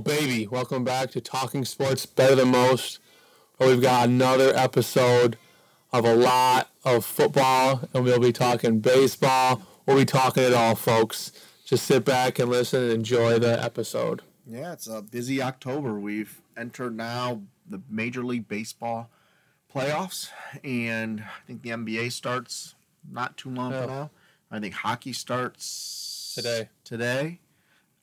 baby, welcome back to Talking Sports Better Than Most. Where we've got another episode of a lot of football, and we'll be talking baseball. We'll be talking it all, folks. Just sit back and listen and enjoy the episode. Yeah, it's a busy October. We've entered now the Major League Baseball playoffs, and I think the NBA starts not too long Yeah. from oh. now. I think hockey starts Today. Today.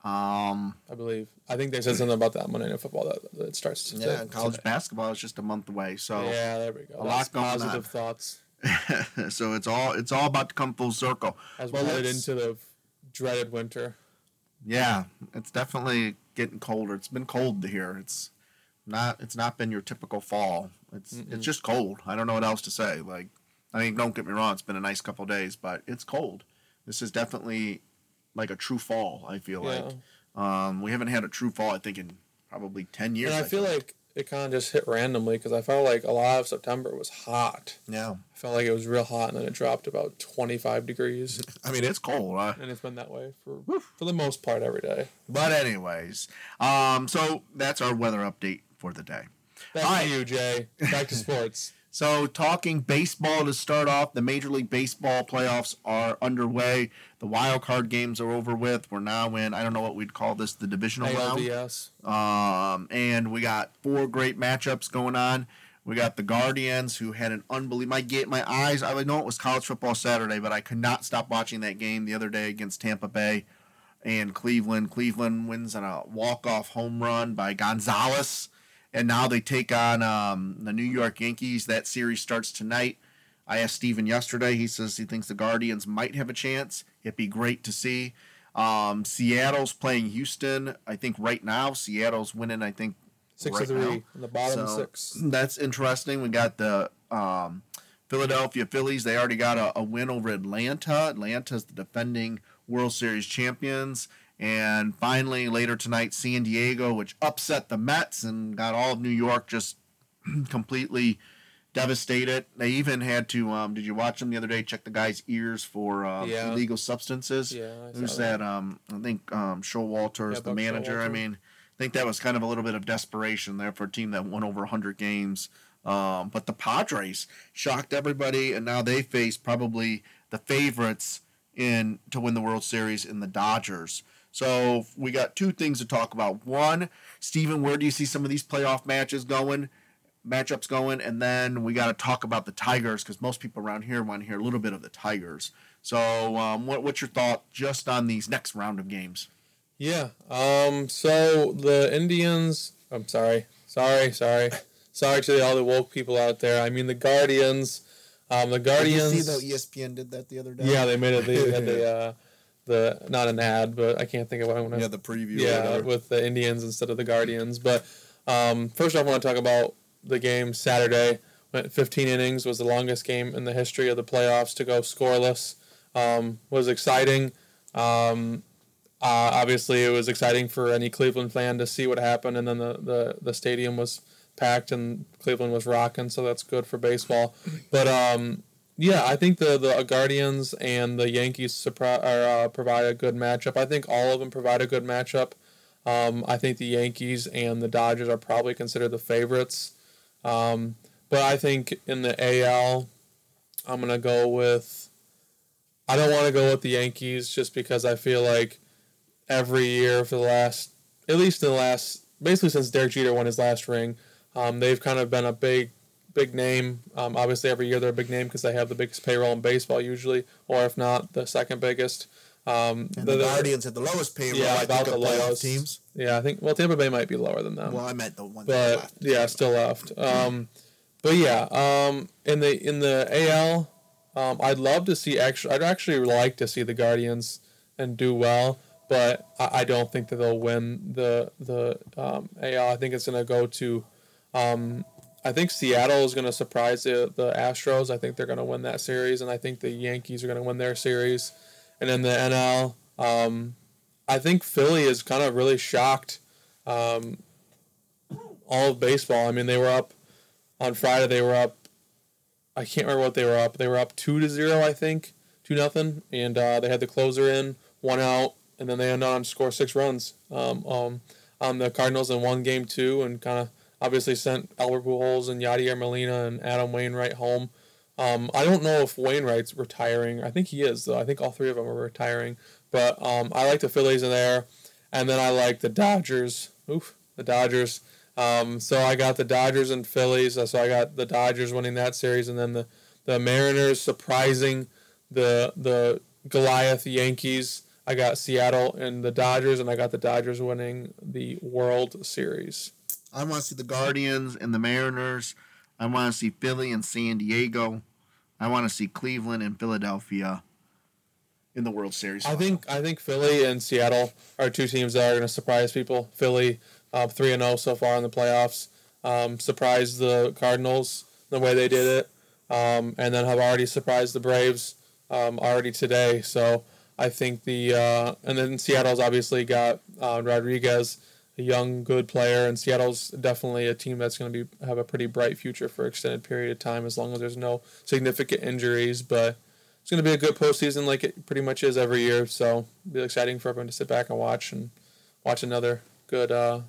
Um, I believe. I think they said something about that Monday Night Football that, that it starts today. yeah, college basketball is just a month away. So Yeah, there we go. A That's lot going on. positive thoughts so it's all it's all about to come full circle. as Well, we headed let's- into the dreaded winter. Yeah, it's definitely getting colder. It's been cold here. It's not it's not been your typical fall. It's it's just cold. I don't know what else to say. Like I mean, don't get me wrong, it's been a nice couple of days, but it's cold. This is definitely like a true fall, I feel Yeah. like. Um we haven't had a true fall I think in probably 10 years. And I feel like it kind of just hit randomly because I felt like a lot of September was hot. yeah. I felt like it was real hot, and then it dropped about 25 degrees, I mean, it's cold. Huh? and it's been that way for for the most part every day. But anyways, um so that's our weather update for the day. Back All to right. you, Jay. Back to sports. So, talking baseball to start off, the Major League Baseball playoffs are underway. The wild card games are over with. We're now in, I don't know what we'd call this, the divisional round. ALDS. Um, and we got four great matchups going on. We got the Guardians, who had an unbelievable. My ga- my eyes. I know it was college football Saturday, but I could not stop watching that game the other day against Tampa Bay and Cleveland. Cleveland wins on a walk off home run by Gonzalez, and now they take on um, the New York Yankees. That series starts tonight. I asked Steven yesterday. He says he thinks the Guardians might have a chance. It'd be great to see. Um, Seattle's playing Houston. I think right now Seattle's winning. I think Six right to three in the bottom So, six. That's interesting. We got the um, Philadelphia Phillies. They already got a, a win over Atlanta. Atlanta's the defending World Series champions. And finally, later tonight, San Diego, which upset the Mets and got all of New York just completely devastated. They even had to. Um, did you watch them the other day? Check the guy's ears for um, Yeah. illegal substances. Yeah, Who's that. that? Um, I think um, Showalter is Yeah, the manager. I mean, I think that was kind of a little bit of desperation there for a team that won over 100 games. Um, but the Padres shocked everybody, and now they face probably the favorites in to win the World Series in the Dodgers. So we got two things to talk about. One, Stephen, where do you see some of these playoff matches going? Matchups going, and then we got to talk about the Tigers because most people around here want to hear a little bit of the Tigers. So, um, what, what's your thought just on these next round of games? Yeah. Um. So the Indians. I'm sorry. Sorry. Sorry. Sorry to all the woke people out there. I mean the Guardians. Um. The Guardians. You see the ESPN did that the other day? Yeah, they made it. They had the uh, the not an ad, but I can't think of what I want to. Yeah, the preview. yeah, with the Indians instead of the Guardians. But um, first off, I want to talk about the game Saturday. Went 15 innings was the longest game in the history of the playoffs to go scoreless. Um, was exciting. Um, uh, obviously, it was exciting for any Cleveland fan to see what happened, and then the, the, the stadium was packed and Cleveland was rocking, so that's good for baseball. But um, yeah, I think the the Guardians and the Yankees surpri- uh, provide a good matchup. I think all of them provide a good matchup. Um, I think the Yankees and the Dodgers are probably considered the favorites. Um, but I think in the AL, I'm gonna go with. I don't want to go with the Yankees just because I feel like every year for the last, at least in the last, basically since Derek Jeter won his last ring, um, they've kind of been a big, big name. Um, obviously, every year they're a big name because they have the biggest payroll in baseball usually, or if not, the second biggest. Um, And the- the, Guardians had the lowest payroll, Yeah, I about think, the lowest. teams. Yeah, I think well Tampa Bay might be lower than them. Well, I meant the one that but left. yeah, still left. Um, but yeah, um, in the in the AL, um, I'd love to see actually. I'd actually like to see the Guardians and do well, but I, I don't think that they'll win the the um, AL. I think it's gonna go to. Um, I think Seattle is gonna surprise the the Astros. I think they're gonna win that series, and I think the Yankees are gonna win their series. And in the NL, um, I think Philly is kind of really shocked. Um, all of baseball. I mean, they were up on Friday. They were up. I can't remember what they were up. They were up two to zero, I think, two nothing, and uh, they had the closer in, one out, and then they ended on to score six runs. Um, um, on the Cardinals in one game two and kind of obviously sent Albert Pujols and Yadier Molina and Adam Wainwright home. Um, I don't know if Wainwright's retiring. I think he is though. I think all three of them are retiring. But um, I like the Phillies in there, and then I like the Dodgers. Oof, the Dodgers. Um, so I got the Dodgers and Phillies. So I got the Dodgers winning that series, and then the, the Mariners surprising the the Goliath Yankees. I got Seattle and the Dodgers, and I got the Dodgers winning the World Series. I want to see the Guardians and the Mariners. I want to see Philly and San Diego. I want to see Cleveland and Philadelphia in the World Series. I think I think Philly and Seattle are two teams that are going to surprise people. Philly uh, three and zero so far in the playoffs. Um, surprised the Cardinals the way they did it, um, and then have already surprised the Braves um, already today. So I think the uh, and then Seattle's obviously got uh, Rodriguez, a young good player, and Seattle's definitely a team that's going to be have a pretty bright future for extended period of time as long as there's no significant injuries. But it's going to be a good postseason like it pretty much is every year. So it'll be exciting for everyone to sit back and watch and watch another good uh,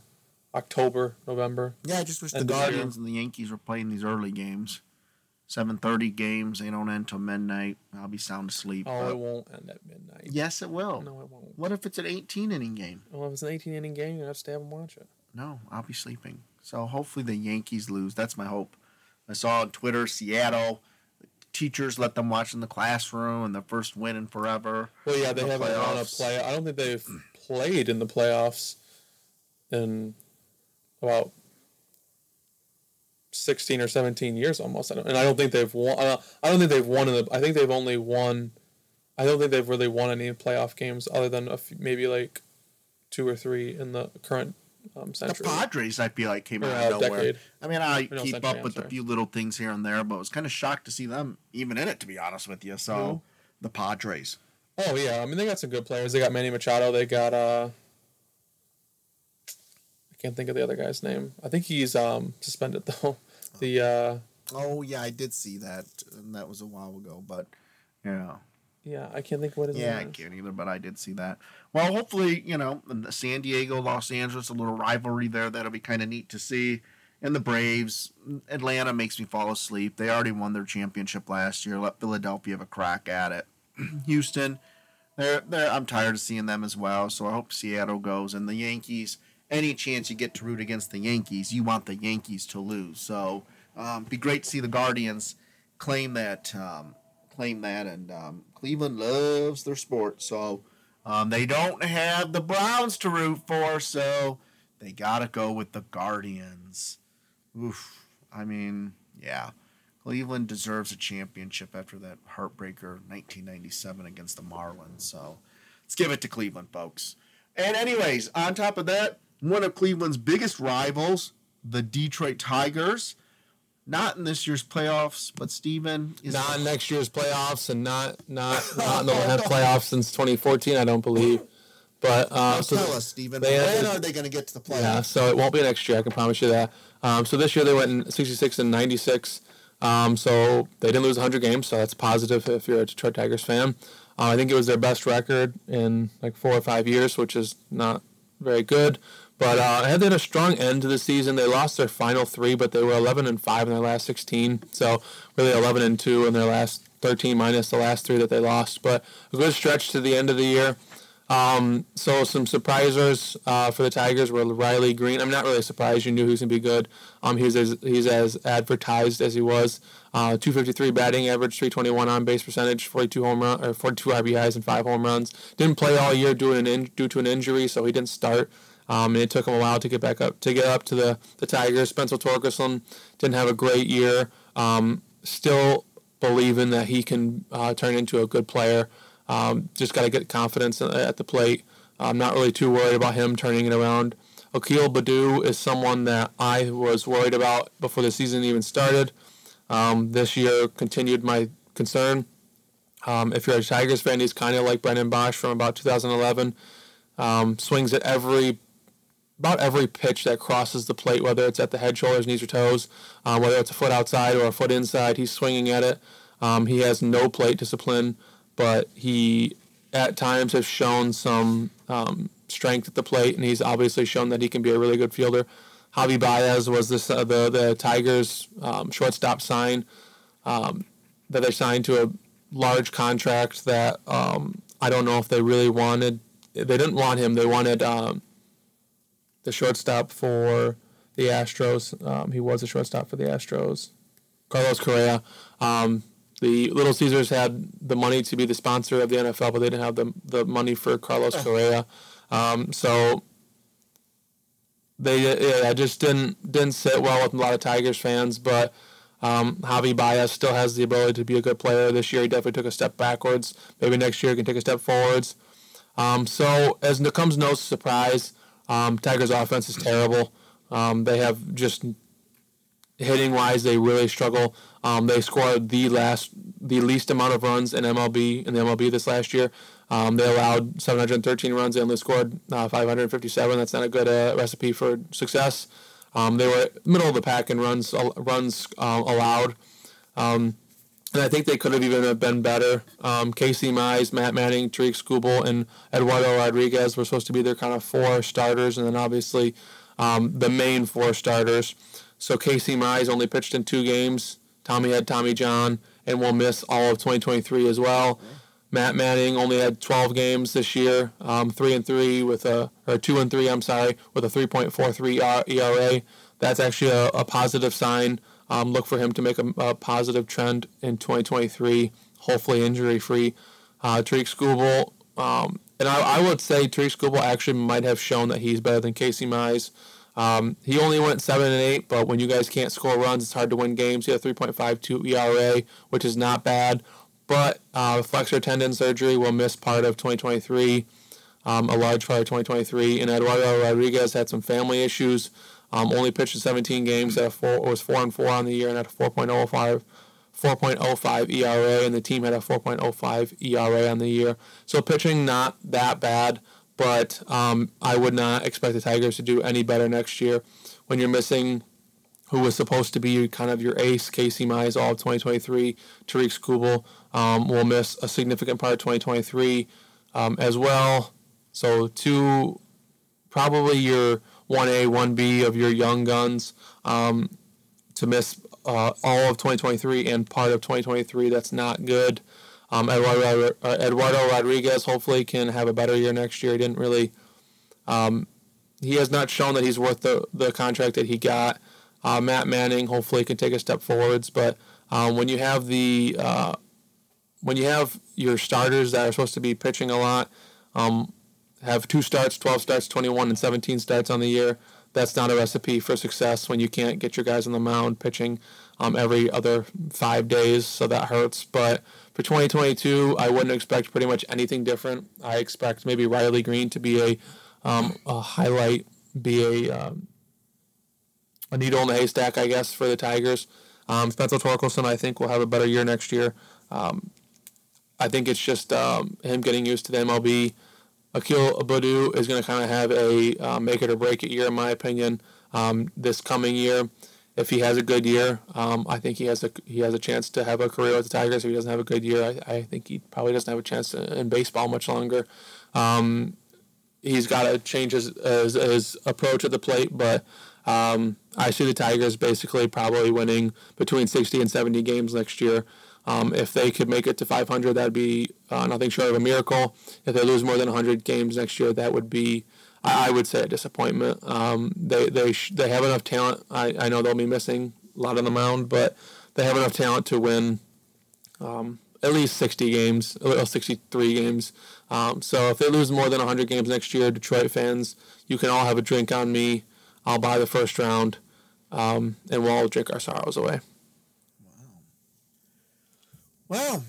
October, November. Yeah, I just wish the the Guardians and the Yankees were playing these early games. 7:30 games. They don't end till midnight. I'll be sound asleep. Oh, but- it won't end at midnight. yes, it will. No, it won't. What if it's an 18 inning game? Well, if it's an 18 inning game, you have to stay up and watch it. No, I'll be sleeping. So hopefully the Yankees lose. That's my hope. I saw on Twitter Seattle teachers let them watch in the classroom and the first win in forever. Well, yeah, they The haven't won a playoffs. play. I don't think they've played in the playoffs in about 16 or 17 years almost. I don't, and I don't think they've won. Uh, I don't think they've won in the. I think they've only won. I don't think they've really won any playoff games other than a few, maybe like two or three in the current um, The. Padres, I feel like, came Or, out of nowhere. decade. I mean, I no, keep century, up I'm with a few little things here and there, but I was kind of shocked to see them even in it, to be honest with you. So, the Padres. Oh yeah, I mean they got some good players. They got Manny Machado. They got uh. I can't think of the other guy's name. I think he's um suspended though. The uh Oh yeah, I did see that, and that was a while ago. But Yeah. yeah, I can't think what his Yeah, I is. can't either, but I did see that. Well, hopefully, you know, the San Diego, Los Angeles, a little rivalry there. That'll be kind of neat to see. And the Braves, Atlanta makes me fall asleep. They already won their championship last year. Let Philadelphia have a crack at it. Houston, they're, they're, I'm tired of seeing them as well. So I hope Seattle goes. And the Yankees, any chance you get to root against the Yankees, you want the Yankees to lose. So um, be great to see the Guardians claim that um, claim that, and um, Cleveland loves their sport, so um, they don't have the Browns to root for, so they gotta go with the Guardians. Oof, I mean, yeah, Cleveland deserves a championship after that heartbreaker 1997 against the Marlins. So let's give it to Cleveland, folks. And anyways, on top of that, one of Cleveland's biggest rivals, the Detroit Tigers. Not in this year's playoffs, but Steven is Not in next year's playoffs, and not not not in the have playoffs since 2014. I don't believe. But uh, so tell us, Stephen, they when are they going to get to the playoffs? Yeah, so it won't be next year. I can promise you that. Um, so this year they went in 66 and 96. Um, so they didn't lose 100 games, so that's positive if you're a Detroit Tigers fan. Uh, I think it was their best record in like four or five years, which is not very good. But uh, they had a strong end to the season. They lost their final three, but they were 11 and five in their last 16. So really 11 and two in their last 13 minus the last three that they lost. But a good stretch to the end of the year. Um, so some surprisers uh, for the Tigers were Riley Greene. I'm not really surprised. You knew he was gonna be good. Um, he's as he's as advertised as he was. Uh, 253 batting average, 321 on base percentage, 42 home run or 42 RBIs and five home runs. Didn't play all year due to an in, due to an injury, so he didn't start. Um, and it took him a while to get back up to get up to the the Tigers. Spencer Torkelson didn't have a great year. Um, still believing that he can uh, turn into a good player. Um, just got to get confidence at the plate. I'm not really too worried about him turning it around. Akil Baddoo is someone that I was worried about before the season even started. Um, this year continued my concern. Um, if you're a Tigers fan, he's kind of like Brennan Boesch from about 2011. Um, swings at every about every pitch that crosses the plate, whether it's at the head, shoulders, knees, or toes, uh, whether it's a foot outside or a foot inside, he's swinging at it. Um, he has no plate discipline, but he at times has shown some um, strength at the plate, and he's obviously shown that he can be a really good fielder. Javi Baez was this uh, the the Tigers um, shortstop sign um, that they signed to a large contract that um, I don't know if they really wanted. They didn't want him. They wanted um, the shortstop for the Astros. Um, he was a shortstop for the Astros. Carlos Correa. Um, the Little Caesars had the money to be the sponsor of the NFL, but they didn't have the the money for Carlos Correa. Um, so they yeah, just didn't didn't sit well with a lot of Tigers fans. But um, Javi Baez still has the ability to be a good player. This year, he definitely took a step backwards. Maybe next year, he can take a step forwards. Um, so as it comes no surprise, um, Tigers' offense is terrible. Um, they have just hitting wise, they really struggle. Um, they scored the last, the least amount of runs in MLB in the MLB this last year. Um, they allowed 713 runs. They scored uh, 557. That's not a good uh, recipe for success. Um, they were middle of the pack in runs uh, runs allowed. Um, and I think they could have even been better. Um, Casey Mize, Matt Manning, Tarik Skubal, and Eduardo Rodriguez were supposed to be their kind of four starters, and then obviously um, the main four starters. So Casey Mize only pitched in two games. Tommy had Tommy John, and will miss all of 2023 as well. Matt Manning only had 12 games this year, um, three and three with a or two and three. I'm sorry, with a 3.43 ERA. That's actually a, a positive sign. Um, look for him to make a, a, positive trend in 2023, hopefully injury free. Uh, Tarik Skubal, um, and I, I, would say Tarik Skubal actually might have shown that he's better than Casey Mize. Um, he only went seven and eight, but when you guys can't score runs, it's hard to win games. He had 3.52 ERA, which is not bad but uh, flexor tendon surgery will miss part of 2023, um, a large part of 2023. And Eduardo Rodriguez had some family issues. Um, only pitched in 17 games. At four, was four and four on the year and had a 4.05, 4.05 ERA, and the team had a 4.05 ERA on the year. So pitching not that bad, but um, I would not expect the Tigers to do any better next year. When you're missing who was supposed to be kind of your ace, Casey Mize, all of 2023. Tarik Skubal um, will miss a significant part of 2023 um, as well. So two, probably your 1A, 1B of your young guns um, to miss uh, all of 2023 and part of 2023. That's not good. Um, Eduardo, uh, Eduardo Rodriguez hopefully can have a better year next year. He didn't really. Um, he has not shown that he's worth the, the contract that he got. Uh, Matt Manning hopefully can take a step forwards, but um, when you have the uh, when you have your starters that are supposed to be pitching a lot, um, have two starts, 12 starts, 21 and 17 starts on the year, that's not a recipe for success when you can't get your guys on the mound pitching um, every other five days, so that hurts. But for 2022, I wouldn't expect pretty much anything different. I expect maybe Riley Greene to be a, um, a highlight, be a um, a needle in the haystack, I guess, for the Tigers. Um, Spencer Torkelson, I think, will have a better year next year. Um, I think it's just um, him getting used to the MLB. Akil Baddoo is going to kind of have a uh, make it or break it year, in my opinion, um, this coming year. If he has a good year, um, I think he has a he has a chance to have a career with the Tigers. If he doesn't have a good year, I, I think he probably doesn't have a chance in baseball much longer. Um, he's got to change his, his, his approach at the plate, but um, I see the Tigers basically probably winning between 60 and 70 games next year. Um, if they could make it to 500, that'd be uh, nothing short of a miracle. If they lose more than 100 games next year, that would be, I, would say, a disappointment. Um, they they sh- they have enough talent. I, I know they'll be missing a lot on the mound, but they have enough talent to win um, at least 60 games, or 63 games. Um, so if they lose more than 100 games next year, Detroit fans, you can all have a drink on me. I'll buy the first round, um, and we'll all drink our sorrows away. Wow. Well,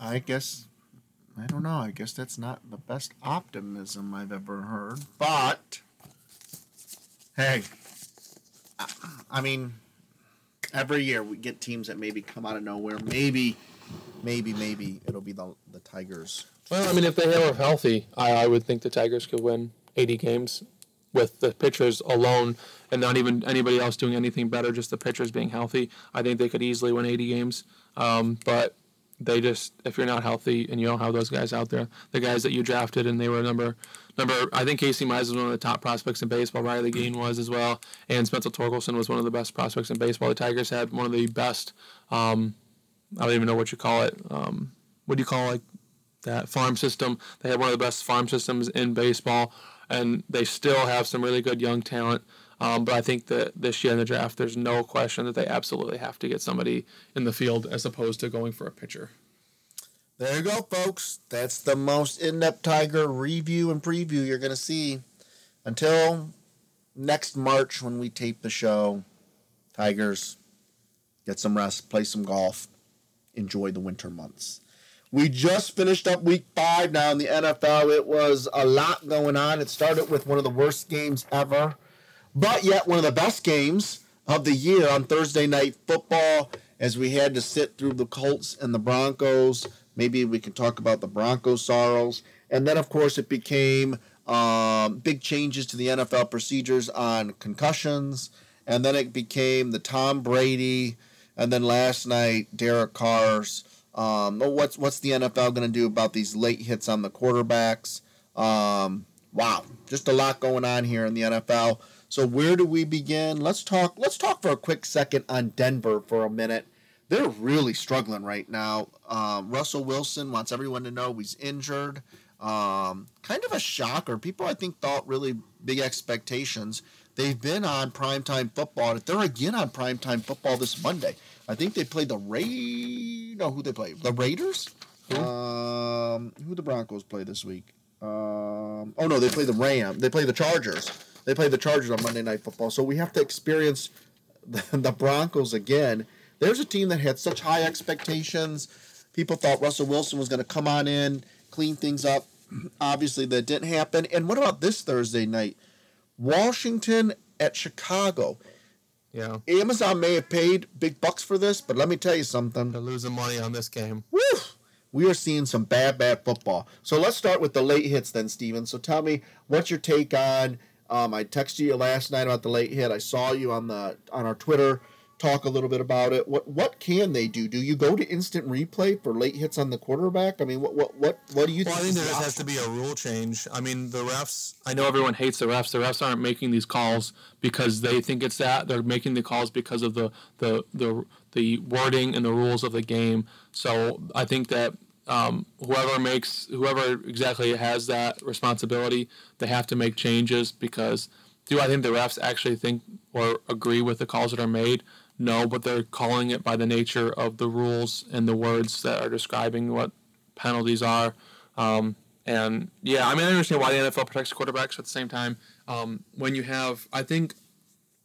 I guess I don't know. I guess that's not the best optimism I've ever heard. But hey, I mean, every year we get teams that maybe come out of nowhere. Maybe, maybe, maybe it'll be the the Tigers. Well, I mean, if they were healthy, I, I would think the Tigers could win 80 games with the pitchers alone and not even anybody else doing anything better, just the pitchers being healthy, I think they could easily win 80 games. Um, but they just if you're not healthy and you don't have those guys out there, the guys that you drafted and they were number number I think Casey Mize was one of the top prospects in baseball. Riley Greene was as well, and Spencer Torkelson was one of the best prospects in baseball. The Tigers had one of the best. Um, I don't even know what you call it. Um, what do you call like that farm system? They had one of the best farm systems in baseball, and they still have some really good young talent. Um, but I think that this year in the draft, there's no question that they absolutely have to get somebody in the field as opposed to going for a pitcher. There you go, folks. That's the most in-depth Tiger review and preview you're going to see. Until next March when we tape the show, Tigers, get some rest, play some golf, enjoy the winter months. We just finished up week five now in the NFL. It was a lot going on. It started with one of the worst games ever, but yet one of the best games of the year on Thursday night football as we had to sit through the Colts and the Broncos. Maybe we can talk about the Broncos sorrows. And then, of course, it became um, big changes to the NFL procedures on concussions. And then it became the Tom Brady. And then last night, Derek Carr's. Um, what's what's the NFL going to do about these late hits on the quarterbacks? Um, wow, just a lot going on here in the NFL. So where do we begin? Let's talk. Let's talk for a quick second on Denver for a minute. They're really struggling right now. Um, Russell Wilson wants everyone to know he's injured. Um, kind of a shocker. People I think thought really big expectations. They've been on primetime football. If they're again on primetime football this Monday. I think they played the Ray. No, who they play? The Raiders. Who? Um, who the Broncos play this week? Um, oh no, they play the Ram. They play the Chargers. They play the Chargers on Monday Night Football. So we have to experience the, the Broncos again. There's a team that had such high expectations. People thought Russell Wilson was going to come on in, clean things up. Obviously, that didn't happen. And what about this Thursday night? Washington at Chicago. Yeah, Amazon may have paid big bucks for this, but let me tell you something. they're losing money on this game. Woo! We are seeing some bad, bad football. So let's start with the late hits then, Steven. So tell me, what's your take on? Um, I texted you last night about the late hit. I saw you on the on our Twitter talk a little bit about it. What what can they do? Do you go to instant replay for late hits on the quarterback? I mean, what what what what do you think? I think? there just has to be a rule change. I mean, the refs. I know everyone hates the refs. The refs aren't making these calls because they think it's that. They're making the calls because of the the the the wording and the rules of the game. So I think that um, whoever makes whoever exactly has that responsibility, they have to make changes because. Do I think the refs actually think or agree with the calls that are made? No, but they're calling it by the nature of the rules and the words that are describing what penalties are. Um, and yeah, I mean, I understand why the NFL protects quarterbacks. At the same time, um, when you have, I think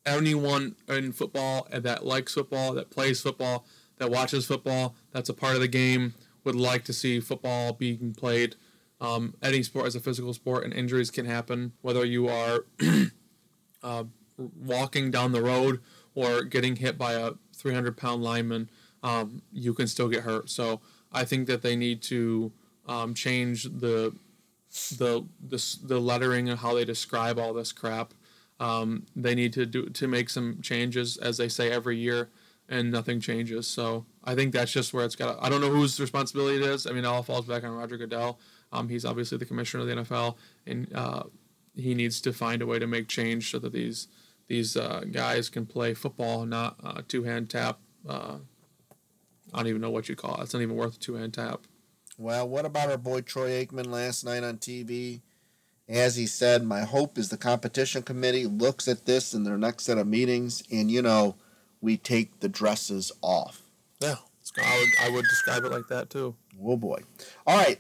anyone in football that likes football, that plays football, that watches football, that's a part of the game, would like to see football being played. Um, any sport is a physical sport, and injuries can happen whether you are uh, walking down the road or getting hit by a 300 pound lineman. Um, you can still get hurt. So I think that they need to um, change the the the the lettering and how they describe all this crap. Um, they need to do to make some changes, as they say every year, and nothing changes. So I think that's just where it's got. I don't know whose responsibility it is. I mean, it all falls back on Roger Goodell. Um, he's obviously the commissioner of the NFL, and uh, he needs to find a way to make change so that these these uh, guys can play football, not uh, two hand tap. Uh, I don't even know what you call it. It's not even worth a two hand tap. Well, what about our boy Troy Aikman last night on TV? As he said, my hope is the competition committee looks at this in their next set of meetings, and you know, we take the dresses off. Yeah, I would I would describe it like that too. Oh boy. All right.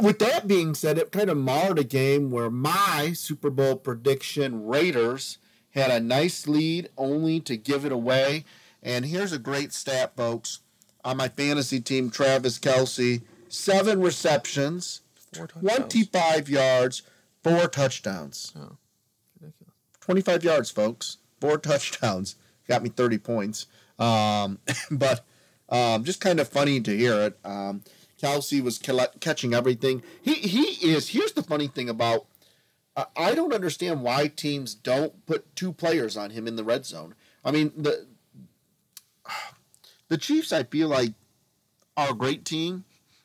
With that being said, it kind of marred a game where my Super Bowl prediction Raiders had a nice lead only to give it away. And here's a great stat, folks. On my fantasy team, Travis Kelce, seven receptions, Four 25 yards, four touchdowns. Oh, ridiculous. 25 yards, folks. Four touchdowns. Got me 30 points. Um, but um, just kind of funny to hear it. Um, Kelce was catching everything. He he is. Here's the funny thing about. I I don't understand why teams don't put two players on him in the red zone. I mean the the Chiefs. I feel like are a great team.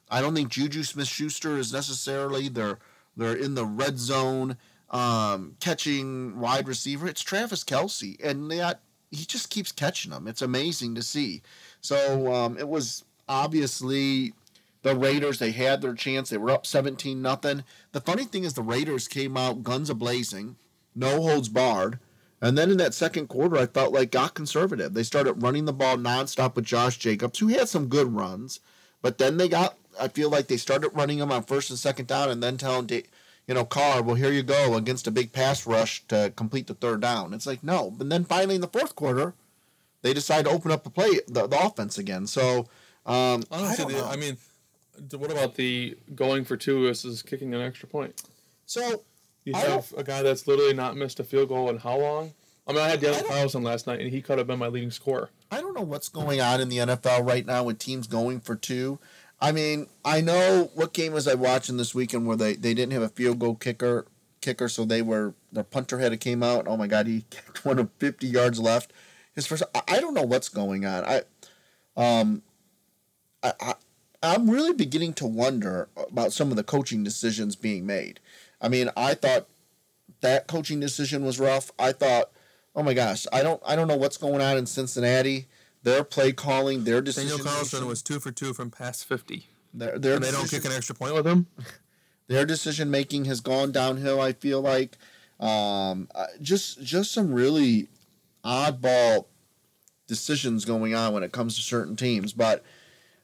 I don't think Juju Smith Schuster is necessarily their they're in the red zone um, catching wide receiver. It's Travis Kelce, and that he just keeps catching them. It's amazing to see. So um, it was obviously the Raiders. They had their chance. They were up seventeen nothing. The funny thing is, the Raiders came out guns a blazing, no holds barred. And then in that second quarter, I felt like got conservative. They started running the ball nonstop with Josh Jacobs, who had some good runs, but then they got. I feel like they started running him on first and second down, and then telling, you know, Carr, well, here you go against a big pass rush to complete the third down. It's like no, And then finally in the fourth quarter, they decide to open up the play, the, the offense again. So um, I, I, don't the, know. I mean, what about the going for two versus kicking an extra point? So you have a guy that's literally not missed a field goal in how long? I mean, I had Daniel Carlson last night, and he could have been my leading scorer. I don't know what's going on in the NFL right now with teams going for two. I mean, I know what game was I watching this weekend where they, they didn't have a field goal kicker kicker, so they were the punter had it came out. Oh my God, he kicked one of fifty yards left. His first. I, I don't know what's going on. I, um, I, I I'm really beginning to wonder about some of the coaching decisions being made. I mean, I thought that coaching decision was rough. I thought, oh my gosh, I don't I don't know what's going on in Cincinnati. Their play calling, their decision. Daniel Carlson was two for two from past fifty. Their, their and they don't kick an extra point with him. Their decision making has gone downhill. I feel like, um, just just some really oddball decisions going on when it comes to certain teams. But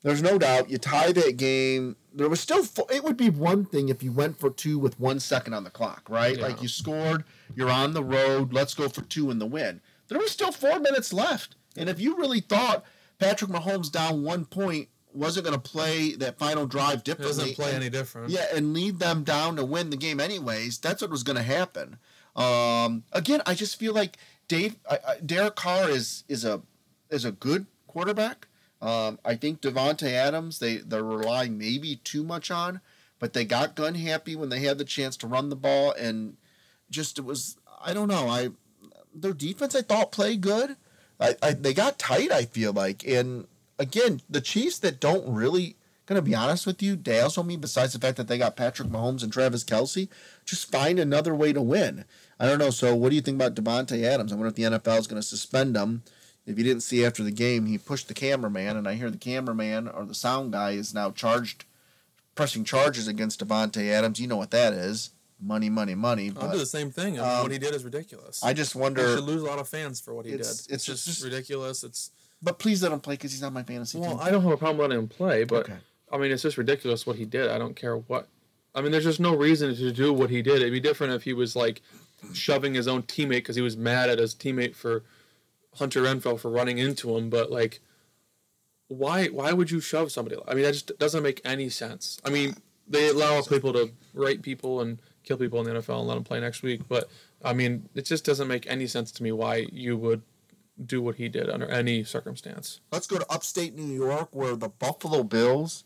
there's no doubt you tie that game. There was still it would be one thing if you went for two with one second on the clock, right? Yeah. Like you scored, you're on the road. Let's go for two in the win. There was still four minutes left, and if you really thought Patrick Mahomes down one point wasn't going to play that final drive differently, doesn't play and, any different. Yeah, and lead them down to win the game anyways. That's what was going to happen. Um, again, I just feel like Dave I, I, Derek Carr is is a is a good quarterback. Um, I think Davante Adams they they're relying maybe too much on, but they got gun happy when they had the chance to run the ball and just it was I don't know I their defense I thought played good. I, I they got tight I feel like and again the Chiefs that don't really gonna be honest with you Dale's on me besides the fact that they got Patrick Mahomes and Travis Kelce just find another way to win. I don't know. So what do you think about Davante Adams? I wonder if the NFL is going to suspend him if you didn't see after the game, he pushed the cameraman, and I hear the cameraman or the sound guy is now charged, pressing charges against Davante Adams. You know what that is? Money, money, money. But, I'll do the same thing. I mean, um, what he did is ridiculous. I just wonder. He should lose a lot of fans for what he it's, did. It's, it's just, just, ridiculous. It's. But please let him play because he's not my fantasy well, team. I don't have a problem letting him play, but okay. I mean, it's just ridiculous what he did. I don't care what. I mean, there's just no reason to do what he did. It'd be different if he was like shoving his own teammate because he was mad at his teammate for Hunter Renfrow for running into him, but like, why why would you shove somebody? I mean, that just doesn't make any sense. I mean, they allow people to rape people and kill people in the NFL and let them play next week, but I mean, it just doesn't make any sense to me why you would do what he did under any circumstance. Let's go to upstate New York where the Buffalo Bills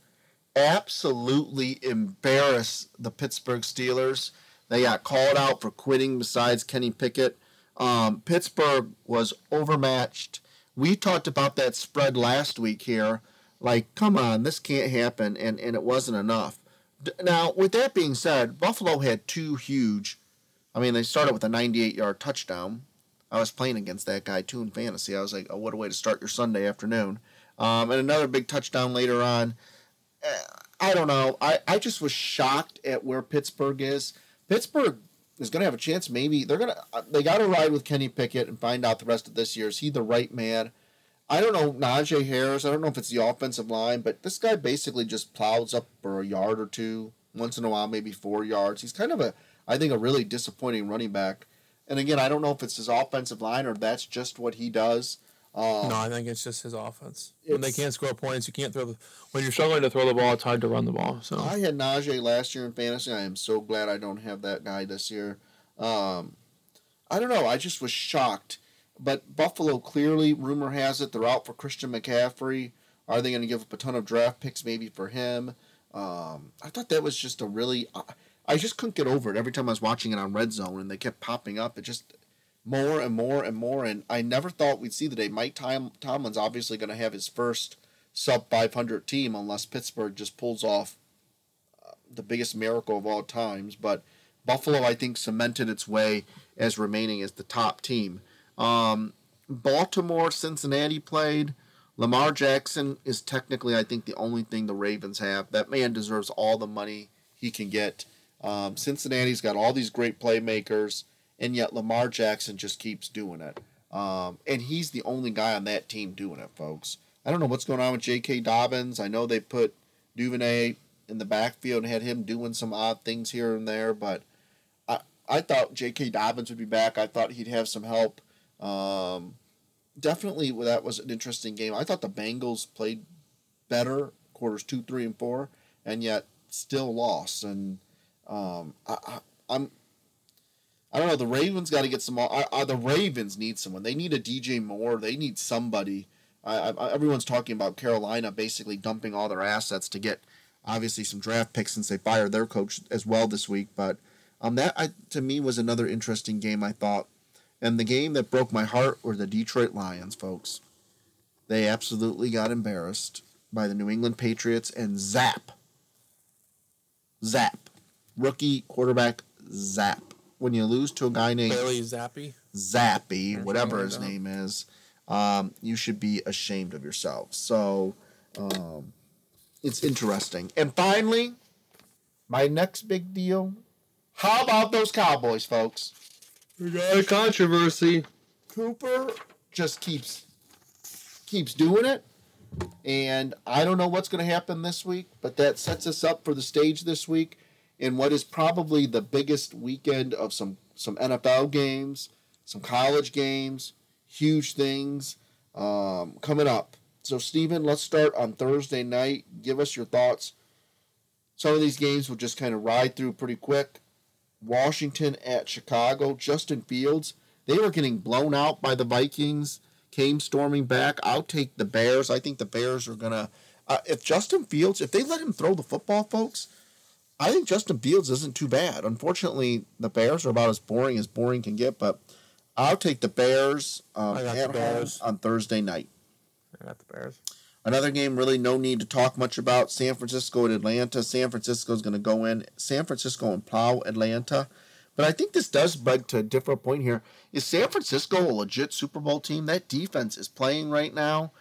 absolutely embarrass the Pittsburgh Steelers. They got called out for quitting besides Kenny Pickett. Um, Pittsburgh was overmatched. We talked about that spread last week here. Like, come on, this can't happen, and, and it wasn't enough. Now, with that being said, Buffalo had two huge. I mean, they started with a 98 yard touchdown. I was playing against that guy too in fantasy. I was like, oh, what a way to start your Sunday afternoon. Um, and another big touchdown later on. Eh, I don't know. I, I just was shocked at where Pittsburgh is. Pittsburgh is going to have a chance. Maybe they're going to uh, they got to ride with Kenny Pickett and find out the rest of this year. Is he the right man? I don't know Najee Harris. I don't know if it's the offensive line, but this guy basically just plows up for a yard or two once in a while, maybe four yards. He's kind of a I think a really disappointing running back. And again, I don't know if it's his offensive line or that's just what he does. Um, no, I think it's just his offense. When they can't score points, you can't throw the. When you're struggling to throw the ball, it's hard to run the ball. So I had Najee last year in fantasy. I am so glad I don't have that guy this year. Um, I don't know. I just was shocked. But Buffalo clearly, rumor has it, they're out for Christian McCaffrey. Are they going to give up a ton of draft picks maybe for him? Um, I thought that was just a really. I, I just couldn't get over it every time I was watching it on Red Zone and they kept popping up. It just more and more and more. And I never thought we'd see the day. Mike Tom, Tomlin's obviously going to have his first sub 500 team unless Pittsburgh just pulls off uh, the biggest miracle of all times. But Buffalo, I think, cemented its way as remaining as the top team. Um, Baltimore, Cincinnati played. Lamar Jackson is technically, I think, the only thing the Ravens have. That man deserves all the money he can get. Um, Cincinnati's got all these great playmakers, and yet Lamar Jackson just keeps doing it. Um, and he's the only guy on that team doing it, folks. I don't know what's going on with J.K. Dobbins. I know they put Duvernay in the backfield and had him doing some odd things here and there, but I I thought J.K. Dobbins would be back. I thought he'd have some help. Um, definitely, that was an interesting game. I thought the Bengals played better quarters two, three, and four, and yet still lost. And um, I, I, I'm I don't know. The Ravens got to get some. I, I, the Ravens need someone. They need a DJ Moore. They need somebody. I, everyone's talking about Carolina basically dumping all their assets to get obviously some draft picks since they fired their coach as well this week. But um, that to me was another interesting game. I thought, and the game that broke my heart were the Detroit Lions, folks. They absolutely got embarrassed by the New England Patriots and zap, zap, rookie quarterback zap when you lose to a guy named Bailey Zappe, Zappe, whatever his name is, um, you should be ashamed of yourself. So um, it's interesting. And finally, my next big deal. How about those Cowboys, folks? We got a controversy. Cooper just keeps keeps doing it. And I don't know what's going to happen this week, but that sets us up for the stage this week in what is probably the biggest weekend of some some NFL games, some college games, huge things um, coming up. So, Stephen, let's start on Thursday night. Give us your thoughts. Some of these games will just kind of ride through pretty quick. Washington at Chicago. Justin Fields, they were getting blown out by the Vikings, came storming back. I'll take the Bears. I think the Bears are going to. Uh, if Justin Fields, if they let him throw the football, folks, I think Justin Fields isn't too bad. Unfortunately, the Bears are about as boring as boring can get, but I'll take the Bears um, at the Bears. on Thursday night. I got the Bears. Another game, really no need to talk much about. San Francisco and Atlanta. San Francisco is going to go in. San Francisco and plow Atlanta. But I think this does bug to a different point here. Is San Francisco a legit Super Bowl team? That defense is playing right now.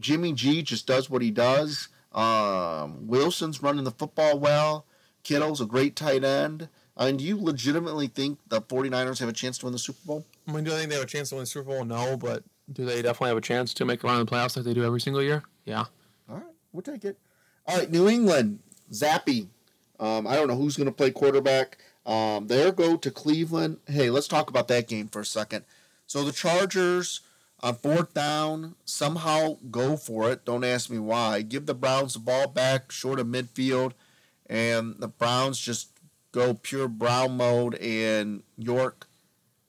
Jimmy G just does what he does. Um, Wilson's running the football well. Kittle's a great tight end. I mean, do you legitimately think the 49ers have a chance to win the Super Bowl? I mean, do I think they have a chance to win the Super Bowl? No, but do they definitely have a chance to make a run in the playoffs like they do every single year? Yeah. All right, we'll take it. All right, New England, Zappy. Um, I don't know who's going to play quarterback. Um, there go to Cleveland. Hey, let's talk about that game for a second. So the Chargers on fourth down somehow go for it. Don't ask me why. Give the Browns the ball back short of midfield and the Browns just go pure Brown mode, and York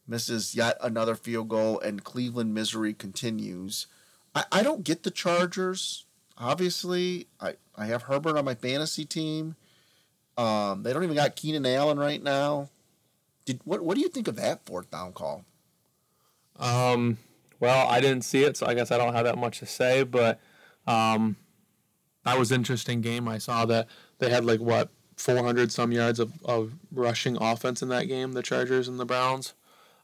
misses yet another field goal, and Cleveland misery continues. I, I don't get the Chargers. Obviously, I, I have Herbert on my fantasy team. Um, they don't even got Keenan Allen right now. Did what? What do you think of that fourth down call? Um, well, I didn't see it, so I guess I don't have that much to say. But um, that was interesting game. I saw that they had like what 400 some yards of, of rushing offense in that game, the Chargers and the Browns.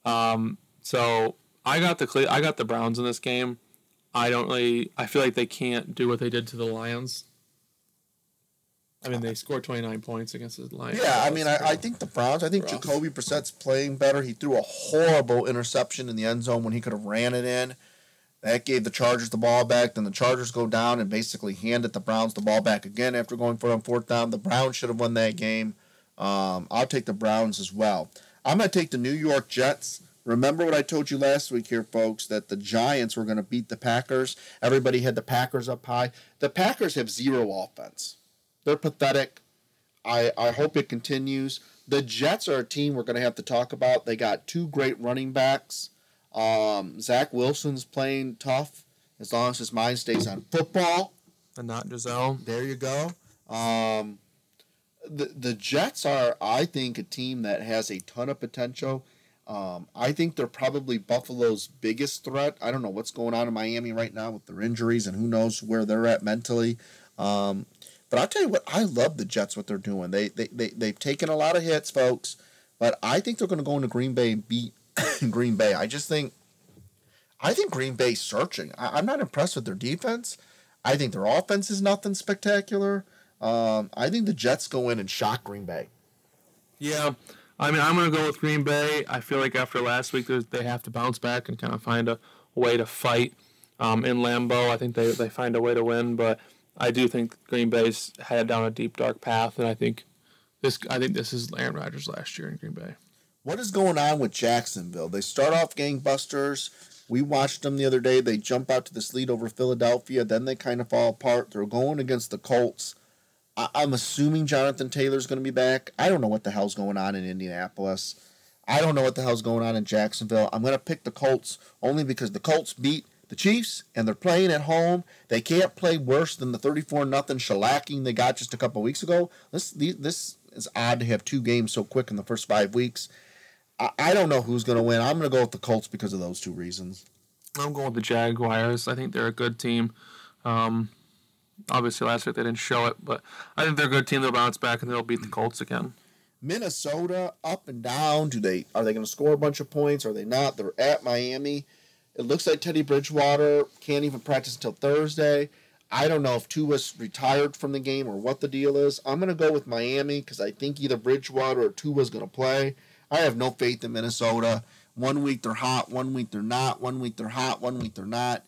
Um, so I got the Cle- I got the Browns in this game. I don't really. I feel like they can't do what they did to the Lions. I mean, they scored 29 points against the Lions. Yeah, I mean, I, I think the Browns. I think rough. Jacoby Brissett's playing better. He threw a horrible interception in the end zone when he could have ran it in. That gave the Chargers the ball back. Then the Chargers go down and basically handed the Browns the ball back again after going for it on fourth down. The Browns should have won that game. Um, I'll take the Browns as well. I'm going to take the New York Jets. Remember what I told you last week here, folks, that the Giants were going to beat the Packers. Everybody had the Packers up high. The Packers have zero offense. They're pathetic. I, I hope it continues. The Jets are a team we're going to have to talk about. They got two great running backs. Um, Zach Wilson's playing tough as long as his mind stays on football. And not Gisele. There you go. Um, the the Jets are, I think, a team that has a ton of potential. Um, I think they're probably Buffalo's biggest threat. I don't know what's going on in Miami right now with their injuries and who knows where they're at mentally. Um, but I'll tell you what, I love the Jets, what they're doing. They, they, they, they've taken a lot of hits, folks, but I think they're going to go into Green Bay and beat Green Bay. I just think, I think Green Bay's searching. I, I'm not impressed with their defense. I think their offense is nothing spectacular. Um, I think the Jets go in and shock Green Bay. Yeah, I mean, I'm going to go with Green Bay. I feel like after last week, they have to bounce back and kind of find a way to fight um, in Lambeau. I think they, they find a way to win, but I do think Green Bay's headed down a deep dark path, and I think this I think this is Aaron Rodgers last year in Green Bay. What is going on with Jacksonville? They start off gangbusters. We watched them the other day. They jump out to this lead over Philadelphia. Then they kind of fall apart. They're going against the Colts. I- am assuming Jonathan Taylor's going to be back. I don't know what the hell's going on in Indianapolis. I don't know what the hell's going on in Jacksonville. I'm going to pick the Colts only because the Colts beat the Chiefs and they're playing at home. They can't play worse than the 34 nothing shellacking they got just a couple weeks ago. This this is odd to have two games so quick in the first five weeks. I, I don't know who's going to win. I'm going to go with the Colts because of those two reasons. I'm going with the Jaguars. I think they're a good team. Um, obviously, last week they didn't show it, but I think they're a good team. They'll bounce back and they'll beat the Colts again. Minnesota up and down. Do they are they going to score a bunch of points? Are they not? They're at Miami. It looks like Teddy Bridgewater can't even practice until Thursday. I don't know if Tua's retired from the game or what the deal is. I'm going to go with Miami because I think either Bridgewater or Tua's going to play. I have no faith in Minnesota. One week they're hot, one week they're not. One week they're hot, one week they're not.